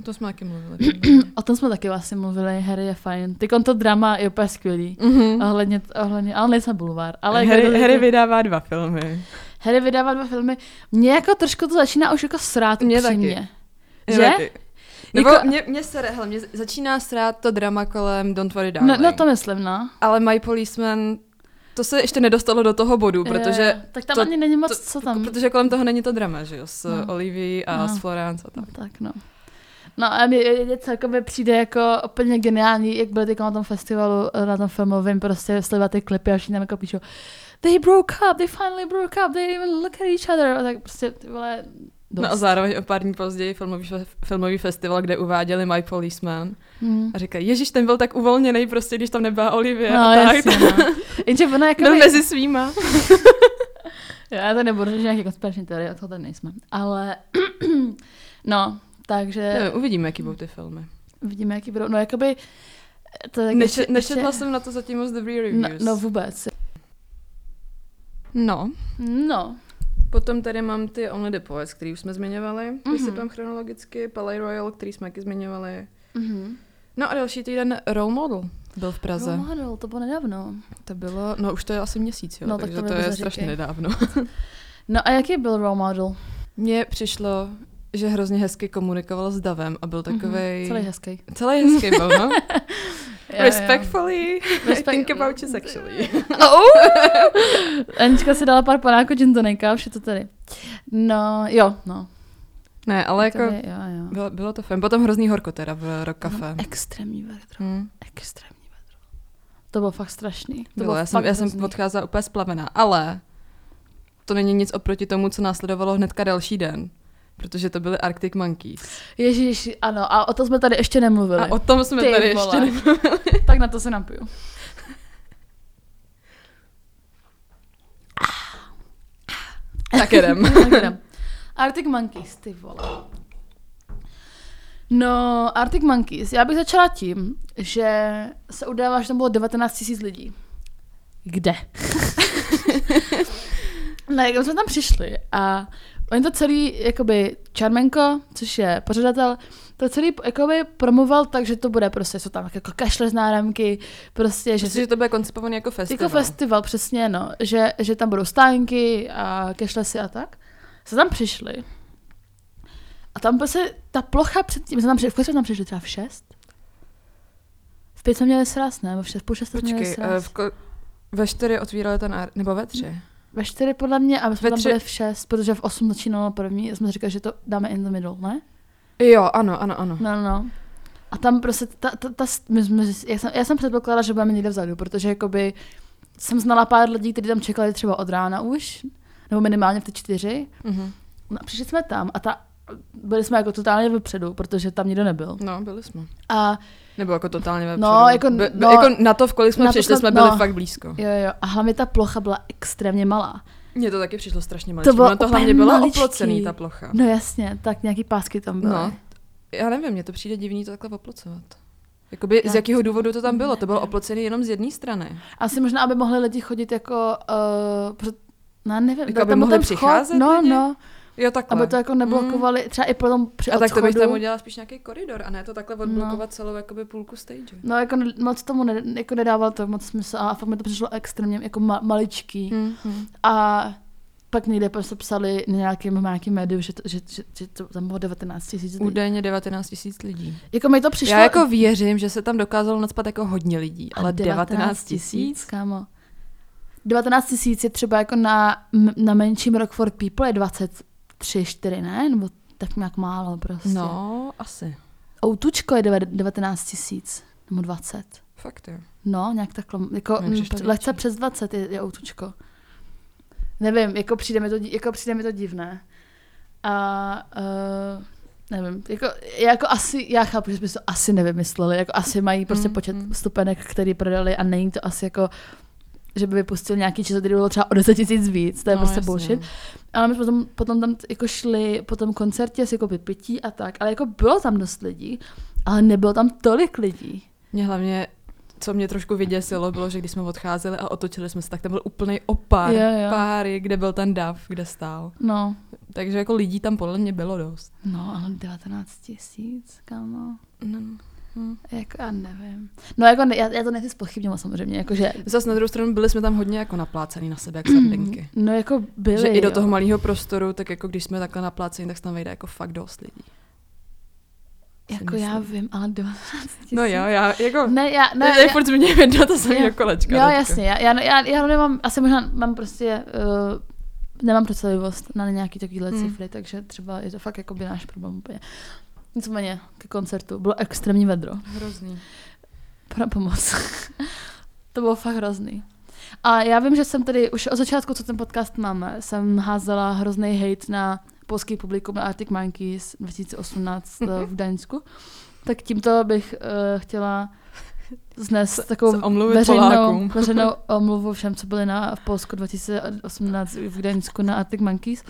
O tom jsme taky mluvili. [CLEARS THROAT] O tom jsme taky vlastně mluvili. Harry je fajn. Ty to drama je úplně skvělý. Mhm. Ohledně, ohledně, ale nejsem bulvár. Ale Harry, kdo- Harry vydává dva filmy. Harry vydává dva filmy. Mně jako trošku to začíná už jako srát Mně upřímně. Já Že? taky. Nebo Jako- mě, mě, se, hele, mě začíná srát to drama kolem Don't Worry No, Darling. no to myslím, no. Ale My Policeman, to se ještě nedostalo do toho bodu, protože, Je, tak tam to- ani není moc, to, co tam. protože kolem toho není to drama, že jo, s No. no. Olivia a No. no. s Florence a tak. No, tak no. No a mě, mě celkově přijde jako úplně geniální, jak teď na tom festivalu, na tom filmovém, prostě sledovat ty klipy a všichni tam jako píšou They broke up, they finally broke up, they didn't even look at each other. A tak prostě ty vole, dost. No a zároveň o pár dní později filmový, filmový festival, kde uváděli My Policeman Hmm. a říkají, Ježíš, ten byl tak uvolněný, prostě když tam nebyla Olivia No, a tak. jasně, no. Jenže ona jako Byl mezi svýma. [LAUGHS] Já to nebudu říct nějaké konspirační teorie, o toho tady nejsme. Ale, [CLEARS THROAT] no, takže Nevím, uvidíme, jaký budou ty filmy. vidíme, jaký budou, no jakoby, to tak Neče, ještě- nečetla ještě- jsem na to zatím moc dobrý no, reviews. no vůbec. No. No, Potom tady mám ty Only the Poets, který už jsme zmiňovali, mm-hmm. Mhm. vysypám chronologicky, Palais Royal, který jsme taky zmiňovali. mhm. No a další týden Role Model byl v Praze. Role model, to bylo nedávno. To bylo, no už to je asi měsíc, jo, No, no, tak takže to to, je strašně říkej. nedávno. [LAUGHS] No a jaký byl role model? Mně přišlo, že hrozně hezky komunikoval s Davem a byl takový. Mhm, Celý hezký. Celý hezký byl, no. [LAUGHS] Jo, jo. Respectfully, Respect- I think about you sexually. Oh! [LAUGHS] Anička si dala pár panáků gin tonika, už je to tady. No, jo, no. ne, ale jako, Tady, jo, jo. bylo, bylo to fajn. Potom hrozný horko teda v Rock Café. No, extrémní vedro. Hm. Extrémní vedro. To bylo fakt strašný. To Bylo, já jsem, já jsem odcházela úplně splavená, ale to není nic oproti tomu, co následovalo hnedka další den, protože to byly Arctic Monkeys. Ježíš, ano, a o tom jsme tady ještě nemluvili. A o tom jsme Ty tady vole. ještě nemluvili. Tak na to se napiju. Tak jdem. [LAUGHS] Arctic Monkeys, ty vole. No, Arctic Monkeys. Já bych začala tím, že se udává, že tam bylo 19 000 lidí. Kde? [LAUGHS] ne, jak jsme tam přišli a oni to celý, jakoby, Čarmenko, což je pořadatel, to celý jakoby promoval tak, že to bude prostě, jsou tam jako kašle z náramky, prostě, že, Myslím, že to bude koncipovaný jako festival. jako festival, přesně, no, že, že tam budou stánky a kašlesy a tak. Se tam přišli a tam prostě ta plocha předtím, jsme tam přišli, v kolik jsme tam přišli třeba v šest? V pět jsme měli sraz, ne? V šest, půl šest jsme měli uh, sraz. v ko- ve čtyři otvírali ten, ar- nebo ve tři? Ve čtyři podle mě a my jsme Ve tam tři- byli v šest, protože v osm začínalo první a jsme říkali, že to dáme in the middle, ne? Jo, ano, ano, ano. No, no, no. A tam prostě, ta, ta, ta, my jsme, já, jsem, já jsem předpokládala, že budeme někde vzadu, protože jakoby jsem znala pár lidí, kteří tam čekali třeba od rána už, nebo minimálně v ty čtyři. Mhm. No a přišli jsme tam a ta, byli jsme jako totálně vepředu, protože tam nikdo nebyl. No, byli jsme. A Nebo jako totálně vepředu. No, jako- no, jako na to, v kolik jsme na to přišli, jsme- jsme byli no. fakt blízko. jo, jo, a hlavně ta plocha byla extrémně malá. Mně to taky přišlo strašně malé. To bylo to hlavně maličký. oplocený, ta plocha. No jasně, tak nějaký pásky tam byly. No. Já nevím, mně to přijde divný to takhle oplocovat. Jakoby, Já z jakého důvodu to tam bylo? To bylo oplocený jenom z jedné strany. Asi možná, aby mohli lidi chodit jako, uh, před, no nevím, Jako aby tam mohli přicházet No, lidi? no, Jo, takhle. aby to jako neblokovali, Mm. třeba i potom při A tak to bych odchodu. tam udělala spíš nějaký koridor, a ne to takhle odblokovat celou jakoby půlku stage. No, jako moc tomu ne, jako nedával to moc smysl a fakt mi to přišlo extrémně jako ma, maličký. Hmm. A pak někde prostě psali na nějakém, nějakém médiu, že to, že, že, že to tam bylo 19 tisíc lidí. Údajně 19 tisíc lidí. Jako mi to přišlo... Já jako věřím, že se tam dokázalo nadspat jako hodně lidí, ale 19 tisíc? kámo. 19 tisíc je třeba jako na, na menším Rock for People je 23, 4, ne? Nebo tak nějak málo prostě. No, asi. Outučko je deve- 19 tisíc, nebo 20. Fakt jo. No, nějak takhle, jako Mně mm, lehce přes 20 je, je outučko. Nevím, jako přijde mi to, jako přijde mi to divné. A uh, nevím, jako, jako asi, já chápu, že jsme to asi nevymysleli, jako asi mají prostě Mm, počet mm. stupenek, který prodali a není to asi jako že by vypustil nějaký číslo, který bylo třeba o 10 tisíc víc, to je no, prostě jasně, bullshit. no. Ale my jsme potom, potom tam jako šli po tom koncertě si jako pití a tak, ale jako bylo tam dost lidí, ale nebylo tam tolik lidí. Mě hlavně, co mě trošku vyděsilo, bylo, že když jsme odcházeli a otočili jsme se, tak tam byl úplný opár Jo, jo. páry, kde byl ten dav, kde stál. No, Takže jako lidí tam podle mě bylo dost. no, ale 19 tisíc, kámo. No. Hm. Jako, já nevím. No jako já, já to nechci spochybňovat samozřejmě, jakože Zas na druhou stranu byli jsme tam hodně jako naplácený na sebe, jak sardinky. [CLEARS THROAT] No jako byli, Že i do toho malého prostoru, tak jako když jsme takhle naplácení, tak se tam vejde jako fakt dost lidí. Jako já vím, ale 19 tisíc. No jo, já jako... Ne, já, Ne, ne, já, furt zmiňujeme jedno to samé Jo. kolečka. Jo, teďka. jasně, já, já, já, já nemám, asi možná mám prostě, uh, nemám představivost na nějaký takovýhle Hmm. cifry, takže třeba je to fakt jako by náš problém úplně. Nicméně, ke koncertu, bylo extrémní vedro. Hrozný. Pro pomoc. [LAUGHS] to bylo fakt hrozný. A já vím, že jsem tady už od začátku, co ten podcast máme, jsem házela hrozný hate na polský publikum na Arctic Monkeys 2018 v Gdaňsku. Tak tímto bych uh, chtěla znést takovou veřejnou, Polákům. [LAUGHS] veřejnou omluvu všem, co byli na, v Polsku 2018 v Gdaňsku na Arctic Monkeys.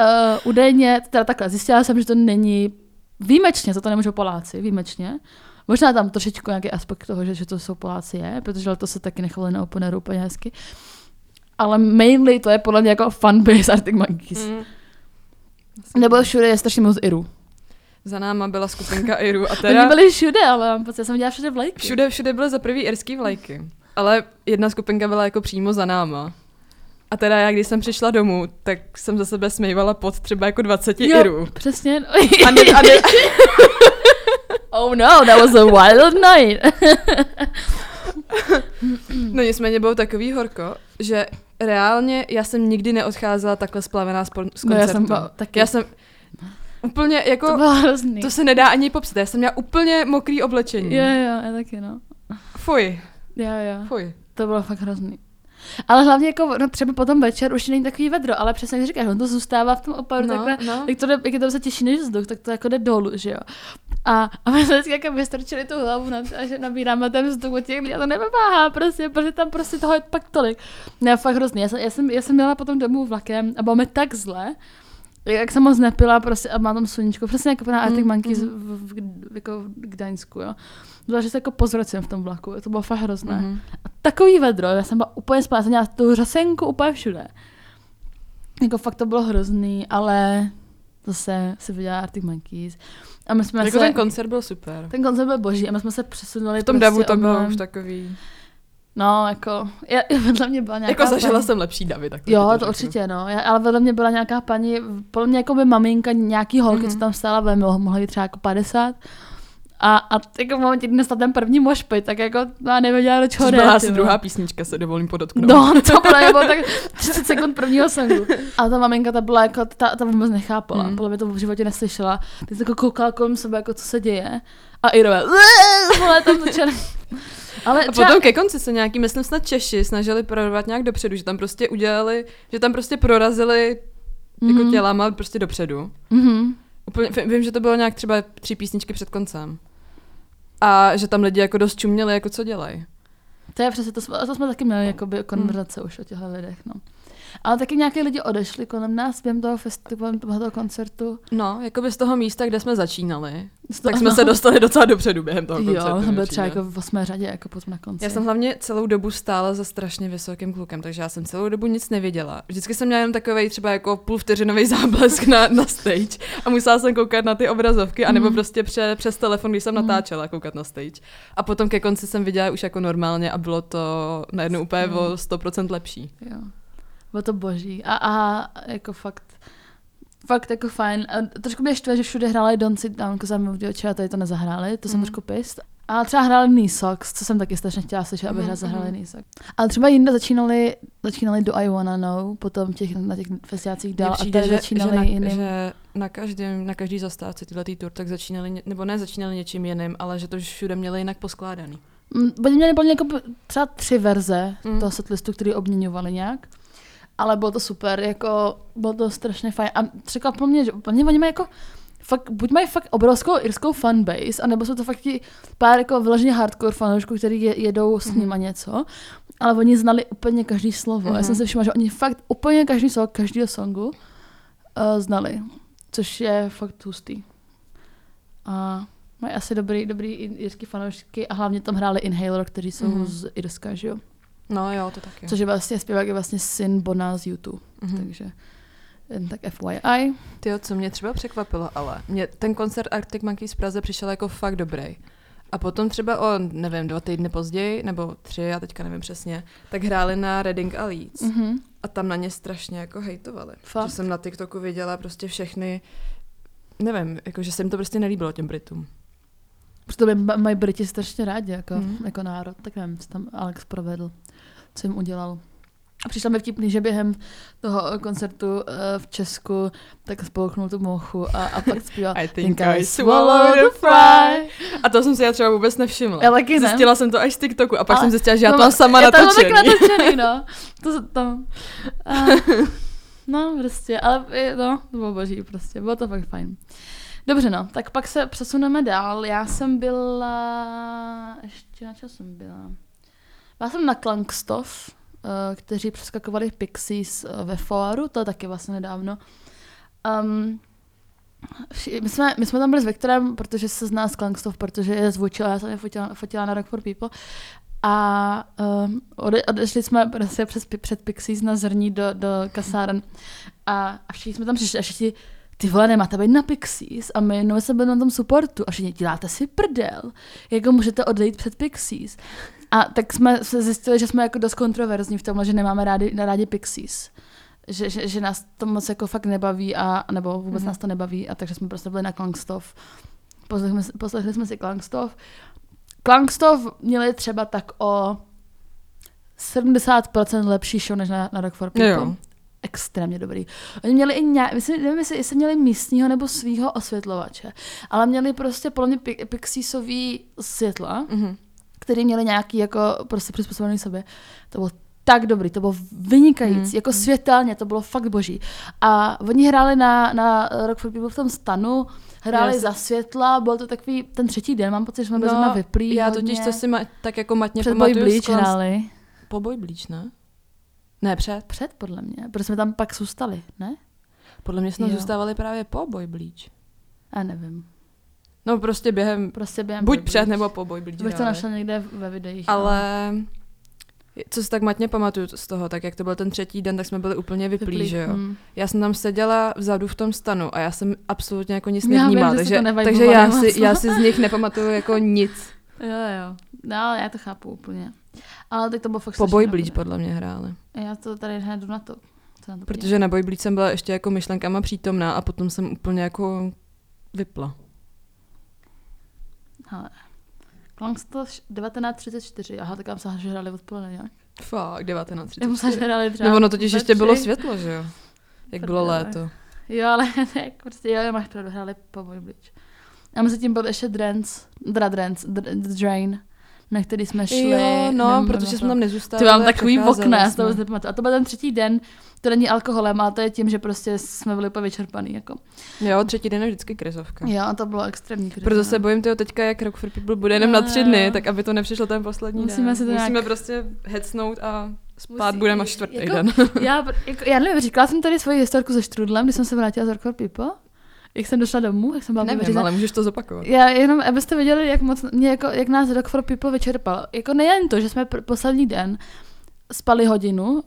Uh, údajně, teda takhle, zjistila jsem, že to není výjimečně, za to nemůžou Poláci, výjimečně. Možná tam trošičku nějaký aspekt toho, že, že to jsou Poláci je, protože to se taky nechali na openeru úplně hezky. Ale mainly to je podle mě jako fanbase Arctic Monkeys. Mm. Nebo všude je strašně moc Irů. Za náma byla skupinka Iru a Oni teda byli všude, ale mám pocit, já jsem viděla všude vlajky. všude, všude byly za prvý irský vlajky. Ale jedna skupinka byla jako přímo za náma. A teda já, když jsem přišla domů, tak jsem za sebe smejvala pod třeba jako 20 Jo, Irů. přesně. A, ne, a, ne, [LAUGHS] oh no, that was a wild night. [LAUGHS] no nicméně bylo takový horko, že reálně já jsem nikdy neodcházela takhle splavená z, z No, koncertu. já jsem byla taky. já jsem úplně jako... to bylo hrozný. To se nedá ani popsat. Já jsem měla úplně mokrý oblečení. Jo, jo, já taky, no. Fuj, Jo, jo. fuj. To bylo fakt hrozný. Ale hlavně jako, no třeba potom večer už není takový vedro, ale přesně jak říkáš, on to zůstává v tom oparu No, takhle, no. jak to jde, jak je to se těžší než vzduch, tak to jako jde dolů, že jo. A, a my jsme vždycky jako vystrčili tu hlavu na to, a že nabíráme ten vzduch od těch lidí a to nepomáhá prostě, protože tam prostě toho je pak tolik. Ne, fakt hrozný. Já jsem, já jsem, já jsem měla potom domů vlakem a bylo mi tak zle, jak jsem moc nepila prostě a má tam sluníčko, přesně jako na Arctic Mm, Monkeys mm. v, v, v, jako v Gdaňsku, jo. Byla, že se jako pozvracím v tom vlaku, to bylo fakt hrozné. Mhm. A takový vedro, já jsem byla úplně spát, jsem měla tu řasenku úplně všude. Jako fakt to bylo hrozný, ale zase si viděla Arctic Monkeys. A my jsme Jako se, ten koncert byl super. ten koncert byl boží a my jsme se přesunuli V tom prostě davu to bylo už takový... No, jako, já, [LAUGHS] vedle mě byla nějaká Jako zažila paní. jsem lepší davy. Tak Jo, to určitě, no. Já, ale vedle mě byla nějaká paní, podle mě jako by maminka nějaký holky, Mhm. co tam stála, mohla mohla být třeba jako 50. A, a jako v momentě, kdy nastal ten první mošpit, tak jako já nevěděla, do čeho To byla jde, asi ty druhá písnička, se dovolím podotknout. No, to bylo, bylo tak 30 sekund prvního songu. A ta maminka, ta byla jako, ta, ta vůbec nechápala. Mm. Podle mě to v životě neslyšela. Ty jako koukala kolem sebe, jako co se děje. A Irové, vole, tam začala. Ale A potom ke konci se nějaký, myslím snad Češi, snažili prorvat nějak dopředu, že tam prostě udělali, že tam prostě prorazili jako Mhm. tělama prostě dopředu. Mhm. Úplně, vím, že to bylo nějak třeba tři písničky před koncem. A že tam lidi jako dost čuměli, jako co dělají. To je přesně, to jsme, to jsme taky měli jakoby konverzace už o těchto lidech, no. Ale taky nějaké lidi odešli kolem nás během toho festivalu, toho koncertu. No, jako by z toho místa, kde jsme začínali, [LAUGHS] tak toho- jsme se dostali docela dopředu během toho koncertu. Jo, jsem byl třeba jako v osmé řadě, jako potom na konci. Já jsem hlavně celou dobu stála za strašně vysokým klukem, takže já jsem celou dobu nic neviděla. Vždycky jsem měla jen takový třeba jako půl vteřinový [LAUGHS] záblesk na, na stage a musela jsem koukat na ty obrazovky, anebo Mhm. prostě pře, přes telefon, když jsem Mhm. natáčela, koukat na stage. A potom ke konci jsem viděla už jako normálně a bylo to najednou úplně Mhm. o 100% lepší. Jo. Bylo to boží. A, a jako fakt, fakt jako fajn. A trošku mě štve, že všude hráli Don't Sit Down, because I'm with a tady to nezahráli, to jsem Mhm. trošku pist. A třeba hráli Knee Socks, co jsem taky strašně chtěla slyšet, aby hra zahráli. Knee Socks. Ale třeba jinde začínali, začínali Do I Wanna Know, potom těch, na těch festiácích dál Mně a přijde, tady že, začínali že, na, jiným. že na, každém, na každý zastávce tyhle tour tak začínali, nebo ne začínali něčím jiným, ale že to všude měli jinak poskládaný. Mm, Oni měli plně jako třeba tři verze Mm. mm. toho setlistu, který obměňovali nějak. Ale bylo to super, jako bylo to strašně fajn. A překvapilo mě, že oni, oni mají jako fakt, buď mají fakt obrovskou irskou fanbase, anebo jsou to fakt ti pár jako vyloženě hardcore fanoušků, který je, jedou s Mhm. nima něco, ale oni znali úplně každý slovo. Já jsem Mhm. si všimla, že oni fakt úplně každý slovo každého songu uh, znali, což je fakt hustý. A mají asi dobrý, dobrý irský fanoušky a hlavně tam hráli Inhaler, kteří jsou Mhm. z Irska, že jo? No jo, to taky. Což je vlastně zpěvák je vlastně syn Bona z YouTube, Mhm. takže jen tak FYI. Ty, co mě třeba překvapilo, ale mě ten koncert Arctic Monkeys v Praze přišel jako fakt dobrý. A potom třeba o, nevím, dva týdny později, nebo tři, já teďka nevím přesně, tak hráli na Reading a Leeds. Mhm. A tam na ně strašně jako hejtovali. Fakt? Že jsem na TikToku viděla prostě všechny, nevím, jako že se jim to prostě nelíbilo těm Britům. Protože mají Briti strašně rádi jako, Mhm. jako národ, tak nevím, co tam Alex provedl, co jim udělal. A přišlo mi vtipný, že během toho koncertu uh, v Česku tak spolknul tu mochu a, a pak zpíval [LAUGHS] I think I swallowed a fry. A to jsem si já třeba vůbec nevšimla. Já taky ne. Zjistila jsem to až z TikToku a pak Ale jsem zjistila, že já to mám sama já to mám natočený. tak natočený, no. [LAUGHS] To, to. A, no, prostě, ale no, to bylo boží prostě, bylo to fakt fajn. Dobře, no, tak pak se přesuneme dál. Já jsem byla, ještě na čem jsem byla? Byla jsem na Klankstov, eh, kteří přeskakovali Pixies eh, ve Foaru, to je taky vlastně nedávno. Um, my jsme, my jsme tam byli s Viktorem, protože se zná z Klankstov, protože je zvučila, já jsem je fotila, fotila na Rock for People. A um, ode, odešli jsme prostě přes, před Pixies na zrní do, do kasáren. A, a všichni jsme tam přišli a všichni, ty vole, nemáte být na Pixies a my no, jsme byli na tom supportu a všichni, děláte si prdel, jako můžete odejít před Pixies. A tak jsme se zjistili, že jsme jako dost kontroverzní v tom, že nemáme rádi, rádi Pixies. Že, že, že, nás to moc jako fakt nebaví, a, nebo vůbec Mhm. mm-hmm. nás to nebaví, a takže jsme prostě byli na Klangstov. Poslechli, jsme- poslechli jsme si Klangstov. Klangstov měli třeba tak o 70% lepší show než na, na Rock for People. Jo. Extrémně dobrý. Oni měli i nějak, myslím, nevím, jestli, jestli měli místního nebo svého osvětlovače, ale měli prostě podle mě pi- Pixiesový světla, Mhm. Který měli nějaký jako prostě přizpůsobený sobě. To bylo tak dobrý, to bylo vynikající, Mhm. jako světelně, to bylo fakt boží. A oni hráli na, na Rock for People v tom stanu, hráli Jasně. za světla, byl to takový ten třetí den, mám pocit, že jsme byli No, na vyplý Já hodně. totiž to si ma- tak jako matně před pamatuju. Z Klans- hráli. Po Boy Bleach, ne? Ne, před. Před, podle mě, protože jsme tam pak zůstali, ne? Podle mě jsme Jo. zůstávali právě po Boy Bleach. Já nevím. No prostě během, Prostě během buď před Bleach. nebo po Boy Bleach. Bych to našla někde ve videích. no. Ale co si tak matně pamatuju z toho, tak jak to byl ten třetí den, tak jsme byli úplně vyplí, že jo. Hmm. Já jsem tam seděla vzadu v tom stanu a já jsem absolutně jako nic Já nevnímala, takže, takže já, si, já si z nich nepamatuju jako nic. Jo, jo. No, já to chápu úplně. Ale tak to bylo fakt Po dobré. Bleach podle mě hráli. Já to tady hned jdu na to. Co na to Protože na jsem byla ještě jako myšlenkama přítomná a potom jsem úplně jako vypla. Hele. Klangsto 1934. Aha, tak já myslela, že hráli odpoledne nějak. Fakt, 19. Já myslela, že hráli třeba No ono totiž ještě bylo světlo, že jo? Jak bylo léto. Jo, ale [LAUGHS] tak prostě, jo, máš pravdu, hráli po Bleach. A mezi tím byl ještě Drance, teda Drance, Drain, na který jsme šli. Jo, no, nevím, protože nevím, jsme tam Ty nezůstávali. mám takový okna, to vůbec nepamatuju. A to byl ten třetí den, to není alkoholem, ale to je tím, že prostě jsme byli úplně vyčerpaný. Jako. Jo, třetí den je vždycky krizovka. Jo, a to bylo extrémní krize. Proto se no. bojím toho teďka, jak Rock for People bude jenom na tři dny, tak aby to nepřišlo ten poslední Musíme den. si to Musíme nějak- prostě hecnout a spát Musí- budeme až čtvrtý jako- den. Já, jako, já nevím, říkala jsem tady svoji historku se Štrudlem, když jsem se vrátila z Rock for People. Jak jsem došla domů, jak jsem byla Nevím, vyřízená. ale můžeš to zopakovat. Já jenom, abyste věděli, jak moc mě, jako, jak nás Rock for People vyčerpal. Jako nejen to, že jsme pr- poslední den spali hodinu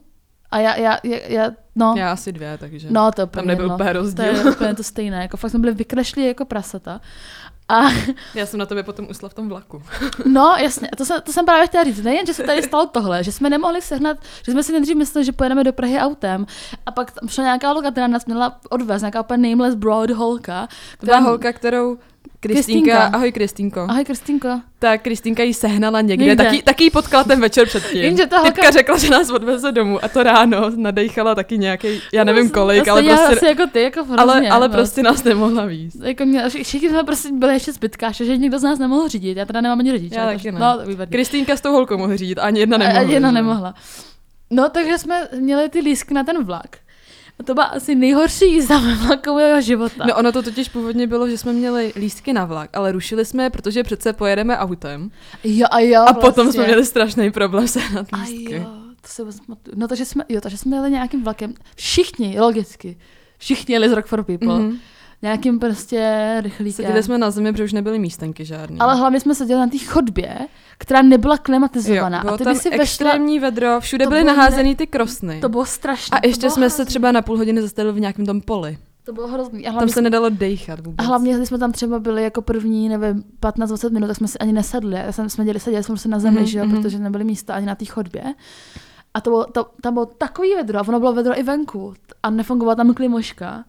a já, já, já, já no, Já asi dvě, takže no to je tam nebyl jedno. úplně To rozdíl. je úplně to stejné, jako fakt jsme byli vykrašlí jako prasata. A Já jsem na tebe potom usla v tom vlaku. [LAUGHS] no, jasně, to jsem, to jsem právě chtěla říct. Nejen, že se tady stalo tohle, že jsme nemohli sehnat, že jsme si nejdřív mysleli, že pojedeme do Prahy autem a pak tam šla nějaká holka, která nás měla odvést, nějaká úplně nameless broad holka. To byla holka, kterou Kristýnka, Kristýnka. ahoj Kristýnko. Ahoj, Kristýnko. Tak Kristýnka ji sehnala někde, Někde. taky, taky ji potkala ten večer předtím. Jenže ta holka- Typka řekla, že nás odveze domů a to ráno nadejchala taky nějaký, já nevím kolik, ale prostě, asi jako ty, jako hrozně, ale, ale moc. prostě nás nemohla víc. Jako mě, všichni jsme prostě byli ještě zbytkáši, že nikdo z nás nemohl řídit. Já teda nemám ani rodiče. Já takže- taky ne. No. Kristýnka s tou holkou mohla řídit, ani jedna A- nemohla. a jedna nemohla. No, takže jsme měli ty lístky na ten vlak. A to byla asi nejhorší jízda ve vlaku mého života. No ono to totiž původně bylo, že jsme měli lístky na vlak, ale rušili jsme je, protože přece pojedeme autem. jo, a jo, A potom vlastně. jsme měli strašný problém sehnat A lístky. jo, to se pamatuju. No, takže jsme, jo, takže jsme jeli nějakým vlakem. Všichni, logicky. Všichni jeli z Rock for People. Mm-hmm. Nějakým prostě rychlíkem. Seděli jsme na zemi, protože už nebyly místenky žádný. Ale hlavně jsme seděli na té chodbě, která nebyla klimatizovaná. jo, bylo a ty tam si vešla, extrémní vedro, všude To byly bylo naházený ty krosny. to bylo strašné. A ještě jsme se hrozný. třeba na půl hodiny zastavili v nějakém tom poli. To bylo hrozný. A Tam se nedalo dejchat vůbec. a hlavně, když jsme tam třeba byli jako první, nevím, 15-20 minut, tak jsme si ani nesedli. Já jsem, jsme děli seděli jsme prostě na zemi, Mhm, že jo, mhm. protože nebyly místa ani na té chodbě. A to bylo, to, tam bylo takový vedro, a ono bylo vedro i venku. A nefungovala tam klimoška.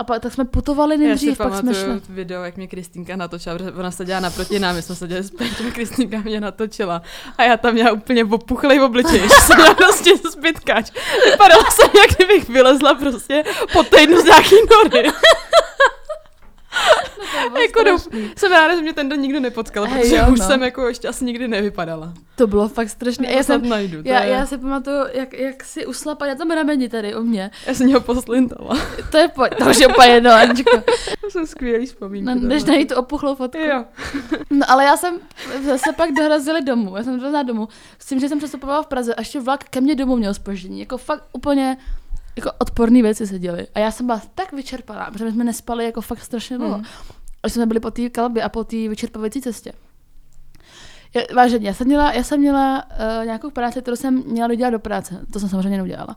A pak tak jsme putovali Já si nejdřív, pak jsme šli. video, jak mě Kristýnka natočila, protože ona seděla naproti nám, my jsme seděli zpět a Kristýnka mě natočila. A já tam měla úplně opuchlej obličej, že jsem měla prostě zbytkač. Vypadala jsem, jak kdybych vylezla prostě po týdnu z nějaký nory. Bylo jako strašný. Jsem ráda, že mě ten den nikdo nepotkal, Hej, protože jo, už no. jsem jako ještě asi nikdy nevypadala. To bylo fakt strašné. Já, Já jsem, najdu, já, je, já si pamatuju, jak, jak si uslapa na tom rameni tady u mě. já jsem něho poslintala. To je pojď, to už je úplně jedno, Aničko. To jsou skvělý vzpomínky. No, tohle. než najít tu opuchlou fotku. Jo. No ale já jsem se pak dorazili domů, já jsem dorazila domů, s tím, že jsem přestupovala v Praze a ještě vlak ke mně domů měl spoždění, jako fakt úplně jako odporný věci se děly. A já jsem byla tak vyčerpaná, protože my jsme nespali jako fakt strašně dlouho. Mm. A jsme byli po té kalbě a po té vyčerpávající cestě. Já, vážně, já jsem měla, já jsem měla uh, nějakou práci, kterou jsem měla dodělat do práce. To jsem samozřejmě neudělala.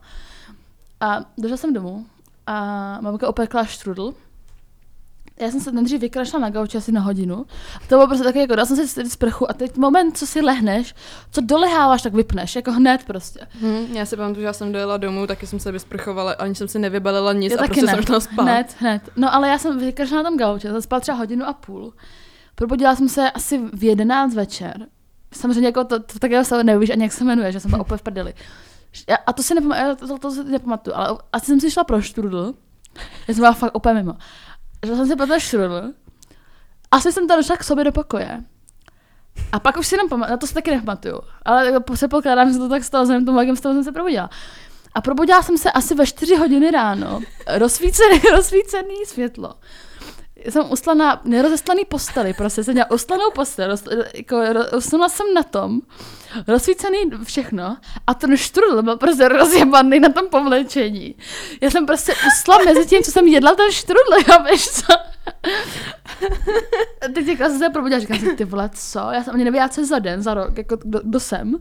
A došla jsem domů a mamka opekla štrudl. Já jsem se nejdřív vykrašla na gauči asi na hodinu. A to bylo prostě taky jako, dala jsem si sprchu a teď moment, co si lehneš, co doleháváš, tak vypneš, jako hned prostě. Hm, já si pamatuju, že já jsem dojela domů, taky jsem se vysprchovala, ani jsem si nevybalila nic Já a taky prostě ne. jsem šla spát. Hned, hned. No ale já jsem vykrašla na tom gauči, jsem spala třeba hodinu a půl. Probudila jsem se asi v 11 večer. Samozřejmě jako to, to taky se neuvíš ani jak se jmenuje, že jsem byla úplně v prdeli. Já- A to si nepamatuju, to, to si nepamatuju, ale asi jsem si šla pro štrudl. Já jsem byla fakt úplně mimo. Že jsem si pro ten štrudl. Asi jsem tam došla k sobě do pokoje. A pak už si jenom pamatuju, na to si taky nepamatuju. Ale jako předpokládám, že to tak stalo, k tomu, jakým jsem se probudila. A probudila jsem se asi ve 4 hodiny ráno. [LAUGHS] Rozsvícený, rozsvícený světlo. Jsem usla na nerozeslaný posteli, prostě jsem měla uslanou postel, roz, jako, usnula jsem na tom, rozsvícený všechno a ten štrudl byl prostě rozjebaný na tom povlečení. Já jsem prostě usla mezi tím, co jsem jedla ten štrudl, [LAUGHS] já víš co? Teď jako jsem se probudila, říkám si, ty vole, co? Já jsem ani nevěděla, co za den, za rok, jako kdo, kdo jsem.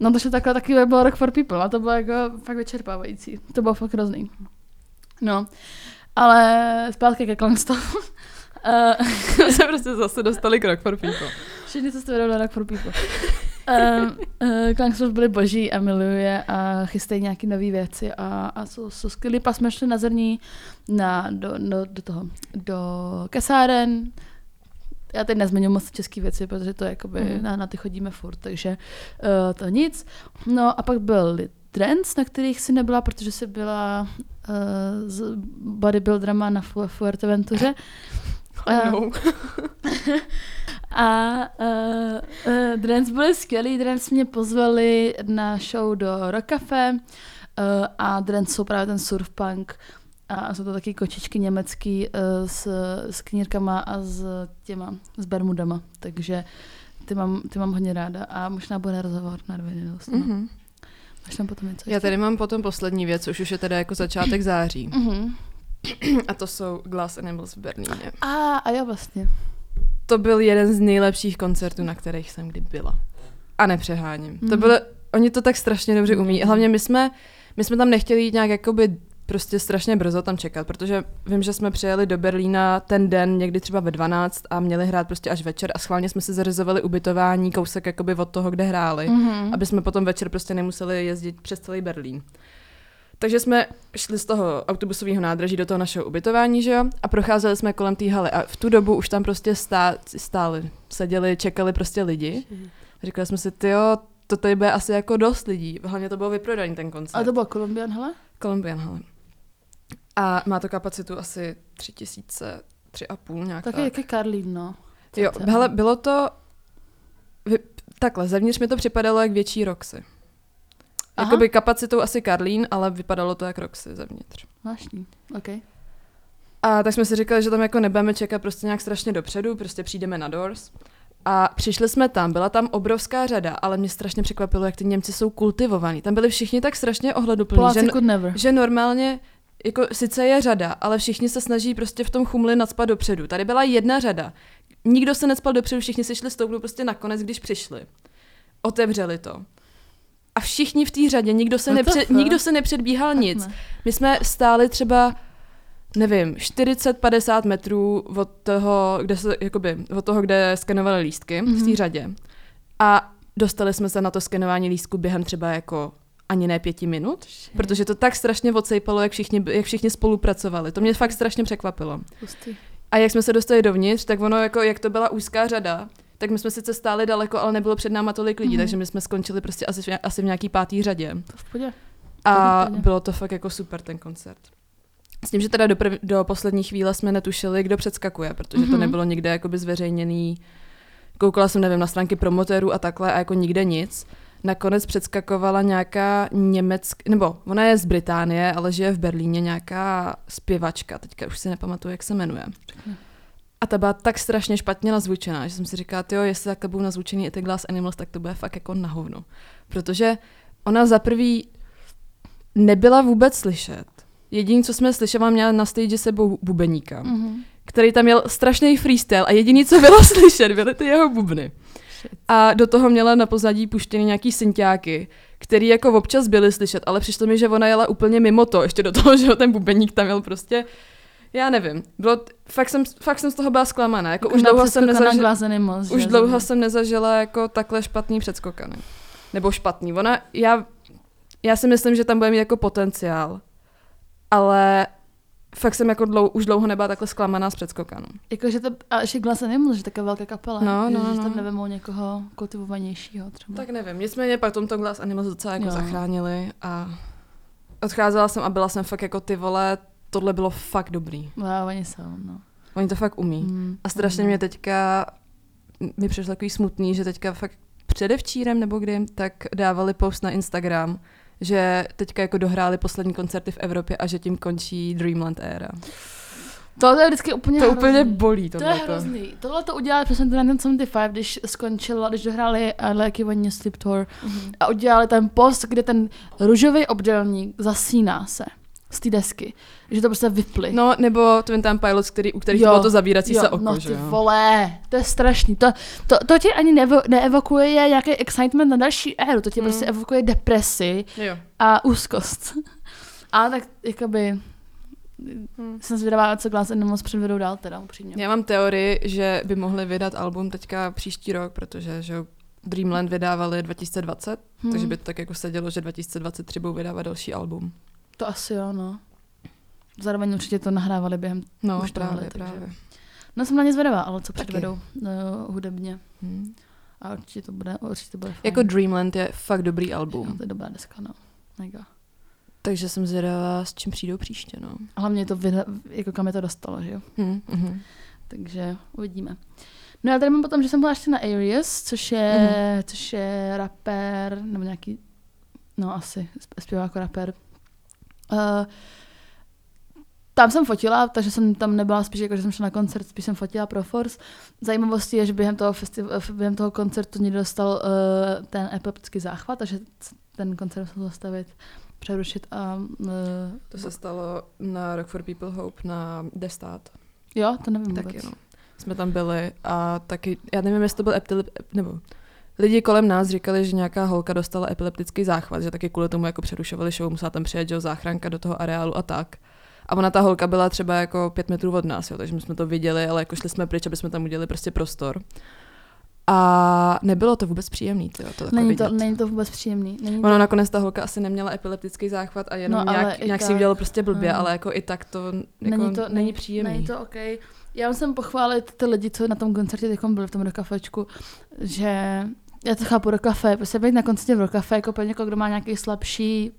No to takhle taky bylo Rock for People a to bylo jako fakt vyčerpávající. To bylo fakt hrozný. No, ale zpátky ke Klangstoffu. [LAUGHS] Uh, se prostě zase dostali k Rock for People. Všichni se jste na Rock for People. [LAUGHS] um, uh, Klangstov byli boží a miluje a chystají nějaké nové věci a, a jsou, jsou skvělí. Pak jsme šli na zrní na, do, do, do toho, do kesáren, já teď nezmiňuji moc české věci, protože to jakoby mm. na, na ty chodíme furt, takže uh, to nic. No a pak byl trends, na kterých si nebyla, protože si byla uh, s bodybuilderama na Fuerteventuře. No. [LAUGHS] a uh, uh, Drens byly skvělý, Drens mě pozvali na show do Rock Cafe uh, a Drens jsou právě ten surfpunk a jsou to taky kočičky německý uh, s, s knírkama a s těma, s bermudama, takže ty mám, ty mám hodně ráda a možná bude rozhovor na dvě mm-hmm. Máš tam potom něco Já tady mám potom poslední věc, už už je teda jako začátek září. Mm-hmm. A to jsou Glass Animals v Berlíně. A, a já vlastně. To byl jeden z nejlepších koncertů, na kterých jsem kdy byla. A nepřeháním. Mm-hmm. To mhm. bylo, oni to tak strašně dobře umí. Hlavně my jsme, my jsme tam nechtěli jít nějak jakoby prostě strašně brzo tam čekat, protože vím, že jsme přijeli do Berlína ten den někdy třeba ve 12 a měli hrát prostě až večer a schválně jsme si zařizovali ubytování kousek jakoby od toho, kde hráli, mm-hmm. aby jsme potom večer prostě nemuseli jezdit přes celý Berlín. Takže jsme šli z toho autobusového nádraží do toho našeho ubytování, že jo, a procházeli jsme kolem té haly a v tu dobu už tam prostě stá, stáli, seděli, čekali prostě lidi. A říkali jsme si, jo, to tady bude asi jako dost lidí. Hlavně to bylo vyprodaný ten koncert. A to bylo Colombian hele? Colombian hele. A má to kapacitu asi tři tisíce, tři a půl nějak Taky tak. jak Karlín, no. Jo, hele, bylo to, vy, takhle, zevnitř mi to připadalo jak větší Roxy. Aha. Jakoby kapacitou asi Karlín, ale vypadalo to jak Roxy zevnitř. Zvláštní, OK. A tak jsme si říkali, že tam jako nebudeme čekat prostě nějak strašně dopředu, prostě přijdeme na Doors. A přišli jsme tam, byla tam obrovská řada, ale mě strašně překvapilo, jak ty Němci jsou kultivovaní. Tam byli všichni tak strašně ohleduplní, že, že normálně jako sice je řada, ale všichni se snaží prostě v tom chumli nadspat dopředu. Tady byla jedna řada. Nikdo se necpal dopředu, všichni si šli stoupnout prostě nakonec, když přišli. Otevřeli to. A všichni v té řadě, nikdo se, nepřed, nikdo se nepředbíhal tak nic. Ne. My jsme stáli třeba, nevím, 40-50 metrů od toho, kde se, jakoby, od toho, kde skenovali lístky mm-hmm. v té mhm. řadě. A dostali jsme se na to skenování lístku během třeba jako ani ne pěti minut, Shit. protože to tak strašně odsejpalo, jak všichni, jak všichni spolupracovali. To mě fakt strašně překvapilo. Pustý. A jak jsme se dostali dovnitř, tak ono, jako, jak to byla úzká řada, tak my jsme sice stáli daleko, ale nebylo před náma tolik lidí, mm. takže my jsme skončili prostě asi, asi v nějaký pátý řadě. v podě. A bylo to fakt jako super ten koncert. S tím, že teda do, prv, do poslední chvíle jsme netušili, kdo předskakuje, protože mm-hmm. to mhm. nebylo nikde jakoby zveřejněný. Koukala jsem, nevím, na stránky promotérů a takhle a jako nikde nic nakonec předskakovala nějaká německá, nebo ona je z Británie, ale žije v Berlíně nějaká zpěvačka, teďka už si nepamatuju, jak se jmenuje. A ta byla tak strašně špatně nazvučená, že jsem si říkala, jo, jestli takhle budou nazvučený i ty Glass Animals, tak to bude fakt jako na hovno. Protože ona za prvý nebyla vůbec slyšet. Jediný, co jsme slyšeli, měla na stage sebou bubeníka, mm-hmm. který tam měl strašný freestyle a jediný, co bylo [LAUGHS] slyšet, byly ty jeho bubny. A do toho měla na pozadí puštěny nějaký synťáky, který jako občas byly slyšet, ale přišlo mi, že ona jela úplně mimo to, ještě do toho, že ten bubeník tam měl prostě já nevím. Bylo, fakt, jsem, fakt jsem z toho byla zklamaná. Jako, už dlouho jsem nezažila, moc, už dlouho jsem nezažila jako takhle špatný předskokany. Nebo špatný. Ona, já, já si myslím, že tam bude mít jako potenciál. Ale fakt jsem jako dlou, už dlouho nebyla takhle zklamaná z předskokanou. Jako, že to, a ještě Glass nemůže, že taková velká kapela. No, no, že, no. tam nevemou někoho kultivovanějšího třeba. Tak nevím, nicméně pak tomto Glass Animals docela jako jo. zachránili a odcházela jsem a byla jsem fakt jako ty vole, tohle bylo fakt dobrý. No, oni jsou, no. Oni to fakt umí. Mm, a strašně mm. mě teďka, mi přišlo takový smutný, že teďka fakt předevčírem nebo kdy, tak dávali post na Instagram, že teďka jako dohráli poslední koncerty v Evropě a že tím končí Dreamland éra. To je vždycky úplně To hrozný. úplně bolí To je tohle. hrozný. Tohle to udělali přesně ten 1975, když skončilo, když dohráli Like It When You Sleep Tour Mhm. a udělali ten post, kde ten růžový obdelník zasíná se z té desky. Že to prostě vyply. No, nebo Twin Time Pilots, který, u kterých Jo, bylo to zavírací jo, se oko, no že ty jo? vole, to je strašný. To, to, to ti ani neevo, neevokuje nějaký excitement na další éru, to ti Mm. prostě evokuje depresi Jo. a úzkost. [LAUGHS] A tak jakoby Hmm. jsem zvědavá, co Glass Animals předvedou dál teda, upřímně. Já mám teorii, že by mohli vydat album teďka příští rok, protože že Dreamland vydávali 2020, Hmm. takže by to tak jako sedělo, že 2023 budou vydávat další album. To asi jo, no. Zároveň určitě to nahrávali během... No, Už právě, tohle, takže- právě. No jsem na ně zvědavá, ale co Taky. předvedou no, hudebně. Hmm. A určitě to bude, určitě to bude fajn. Jako Dreamland je fakt dobrý album, to je dobrá deska, no. Mega. takže jsem zvědavá, s čím přijdou příště, no. A hlavně to, vyda, jako kam je to dostalo, že jo. Hmm, mhm. Takže uvidíme. No já tady mám potom, že jsem byla ještě na Arius, což je, mm. což je rapper, nebo nějaký, no asi, zpívá jako rapper. Uh, tam jsem fotila, takže jsem tam nebyla spíš jako, že jsem šla na koncert, spíš jsem fotila pro Force. Zajímavostí je, že během toho, festi- během toho koncertu někdo dostal uh, ten epileptický záchvat, takže ten koncert musel zastavit, přerušit a uh, To se stalo na Rock for People Hope na Destat. jo, to nevím Taky, vůbec. no. Jsme tam byli a taky, já nevím, jestli to byl epilep, nebo lidi kolem nás říkali, že nějaká holka dostala epileptický záchvat, že taky kvůli tomu jako přerušovali show, musela tam přijet, že jo, záchranka do toho areálu a tak. A ona ta holka byla třeba jako pět metrů od nás, jo, takže my jsme to viděli, ale jako šli jsme pryč, aby jsme tam udělali prostě prostor. A nebylo to vůbec příjemný, tyjo, to jako Není to, není to vůbec příjemný. Není to Ono nakonec ta holka asi neměla epileptický záchvat a jenom No, nějak, nějak si tak. udělalo prostě blbě, Hmm. ale jako i tak to, jako není to, není příjemný. Není to OK. Já musím pochválit ty lidi, co na tom koncertě teď byli v tom rokafečku, že já to chápu rokafe, prostě být na koncertě v rokafe jako pro někoho, kdo má nějaký slabší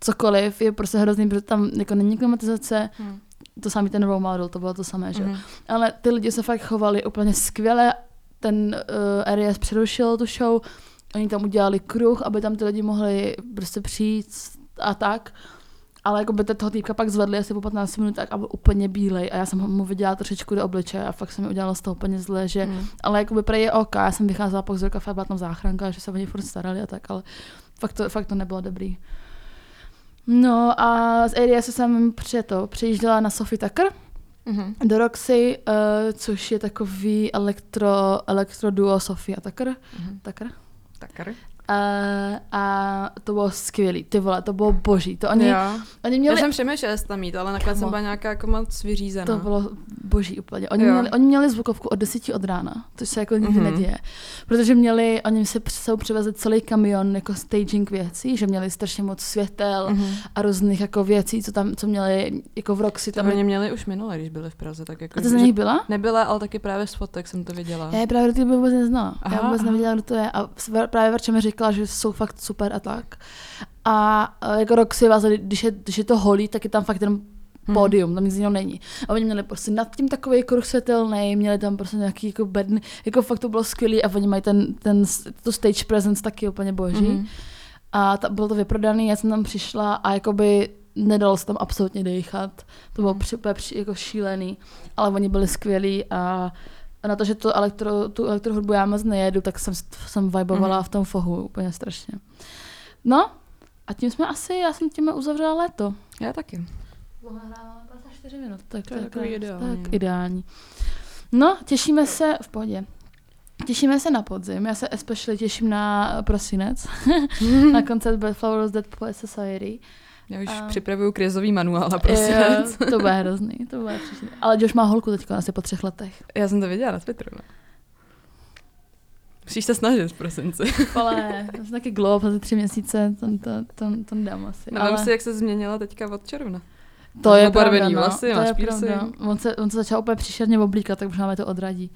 cokoliv, je prostě hrozný, protože tam jako není klimatizace, Hmm. to samý ten role model, to bylo to samé, že? Mhm. Ale ty lidi se fakt chovali úplně skvěle, ten uh, Arias přerušil tu show, oni tam udělali kruh, aby tam ty lidi mohli prostě přijít a tak. Ale jako by toho týpka pak zvedli asi po 15 minut a byl úplně bílej a já jsem mu viděla trošičku do obličeje a fakt se mi udělalo z toho úplně zle, že Hmm. ale jako by prej je OK, já jsem vycházela pak z kafe, byla tam záchranka, že se o ně furt starali a tak, ale fakt to, fakt to nebylo dobrý. No a z ADS jsem přijeto, přijížděla na Sophie Tucker, Mhm. do Roxy, uh, což je takový elektro, elektro duo Sofia Tucker. Mhm. Tucker. Takar. Uh, a to bylo skvělý, ty vole, to bylo boží. To oni, Jo. oni Já měli, jsem přemýšlela, jestli tam jít, ale nakonec jsem byla nějaká jako moc vyřízená. to bylo boží úplně. Oni Jo. měli, oni měli zvukovku od 10 od rána, což se jako nikdy Mhm. neděje. Protože měli, oni si sebou přivezli celý kamion jako staging věcí, že měli strašně moc světel Mhm. a různých jako věcí, co tam, co měli jako v Roxy. To Tam oni měli už minule, když byli v Praze, tak jako... a to že- nich byla? Nebyla, ale taky právě z fotek jsem to viděla. Já je právě do vůbec neznala. Aha, já vůbec aha. nevěděla, kdo to je. A právě Verče mi říkala, že jsou fakt super a tak. A a jako Roxy vás, když je, když je to holý, tak je tam fakt jenom Hmm. pódium, tam nic jiného není. A oni měli prostě nad tím takový kruh světelný, měli tam prostě nějaký jako bedny, jako fakt to bylo skvělý a oni mají ten, ten, to stage presence taky úplně boží. Mhm. A ta, bylo to vyprodaný, já jsem tam přišla a jakoby nedalo se tam absolutně dechat. To bylo při, úplně při, jako šílený, ale oni byli skvělí a na to, že to elektro, tu elektrohudbu já moc nejedu, tak jsem, jsem vibovala Mhm. v tom fohu úplně strašně. No, a tím jsme asi, já jsem tím uzavřela léto. Já taky. Nahráváme 54 minut, tak To je tak, takový tak, ideální. Tak ideální. No, těšíme se, v pohodě. Těšíme se na podzim, já se especially těším na prosinec, [LAUGHS] na koncert Bad Flowers Dead Poet Society. Já už A- připravuju krizový manuál a prostě. Jo, to bude hrozný, to bude příšerný. Ale Josh má holku teďka asi po třech letech. Já jsem to viděla na Twitteru. No. Musíš se snažit v prosinci. [LAUGHS] Ale já jsem taky glob za tři měsíce, to, to, to, to nedám asi. Ale si, jak se změnila teďka od června. To je Obarvený pravda, no. vlasy, to máš je pravda. On se, on se začal úplně příšerně oblíkat, tak možná mě to odradí.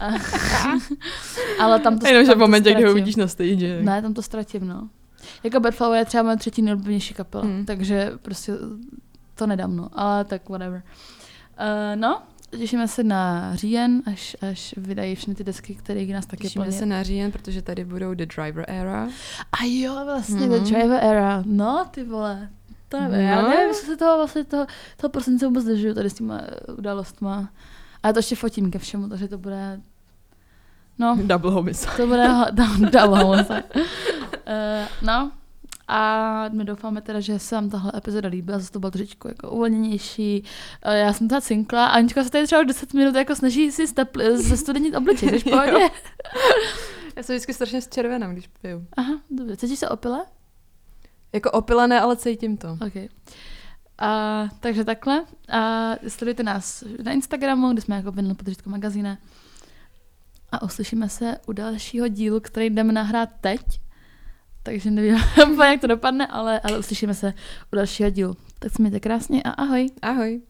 [LAUGHS] Ale tam to Jenom, že v momentě, kdy ho ztratím. vidíš na stage. Ne, tam to ztratím, no. Jako Bad Flower je třeba moje třetí nejoblíbenější kapela, Hmm. takže prostě to nedám, no. Ale tak whatever. Uh, no, těšíme se na říjen, až, až vydají všechny ty desky, které nás taky Těšíme plně... se na říjen, protože tady budou The Driver Era. A jo, vlastně Mhm. The Driver Era. No, ty vole. To nevím, no. já nevím, jestli se toho vlastně toho, toho prosince vůbec držuju tady s těma eh, událostma. A já to ještě fotím ke všemu, takže to bude... No. Double homicide. To bude [LAUGHS] double homicide. uh, no, a my doufáme teda, že se vám tahle epizoda líbila, zase to bylo trošičku jako uvolněnější. Já jsem ta cinkla a Anička se tady třeba 10 minut jako snaží si stepl, zestudenit obličej, v pohodě? [LAUGHS] Já jsem vždycky strašně červená, když piju. Aha, dobře. Cítíš se opile? Jako opile ne, ale cítím to. Okay. A, takže takhle. A sledujte nás na Instagramu, kde jsme jako vydali podržitko magazíne. A uslyšíme se u dalšího dílu, který jdeme nahrát teď takže nevím, [LAUGHS] jak to dopadne, ale, ale uslyšíme se u dalšího dílu. Tak se mějte krásně a ahoj. Ahoj.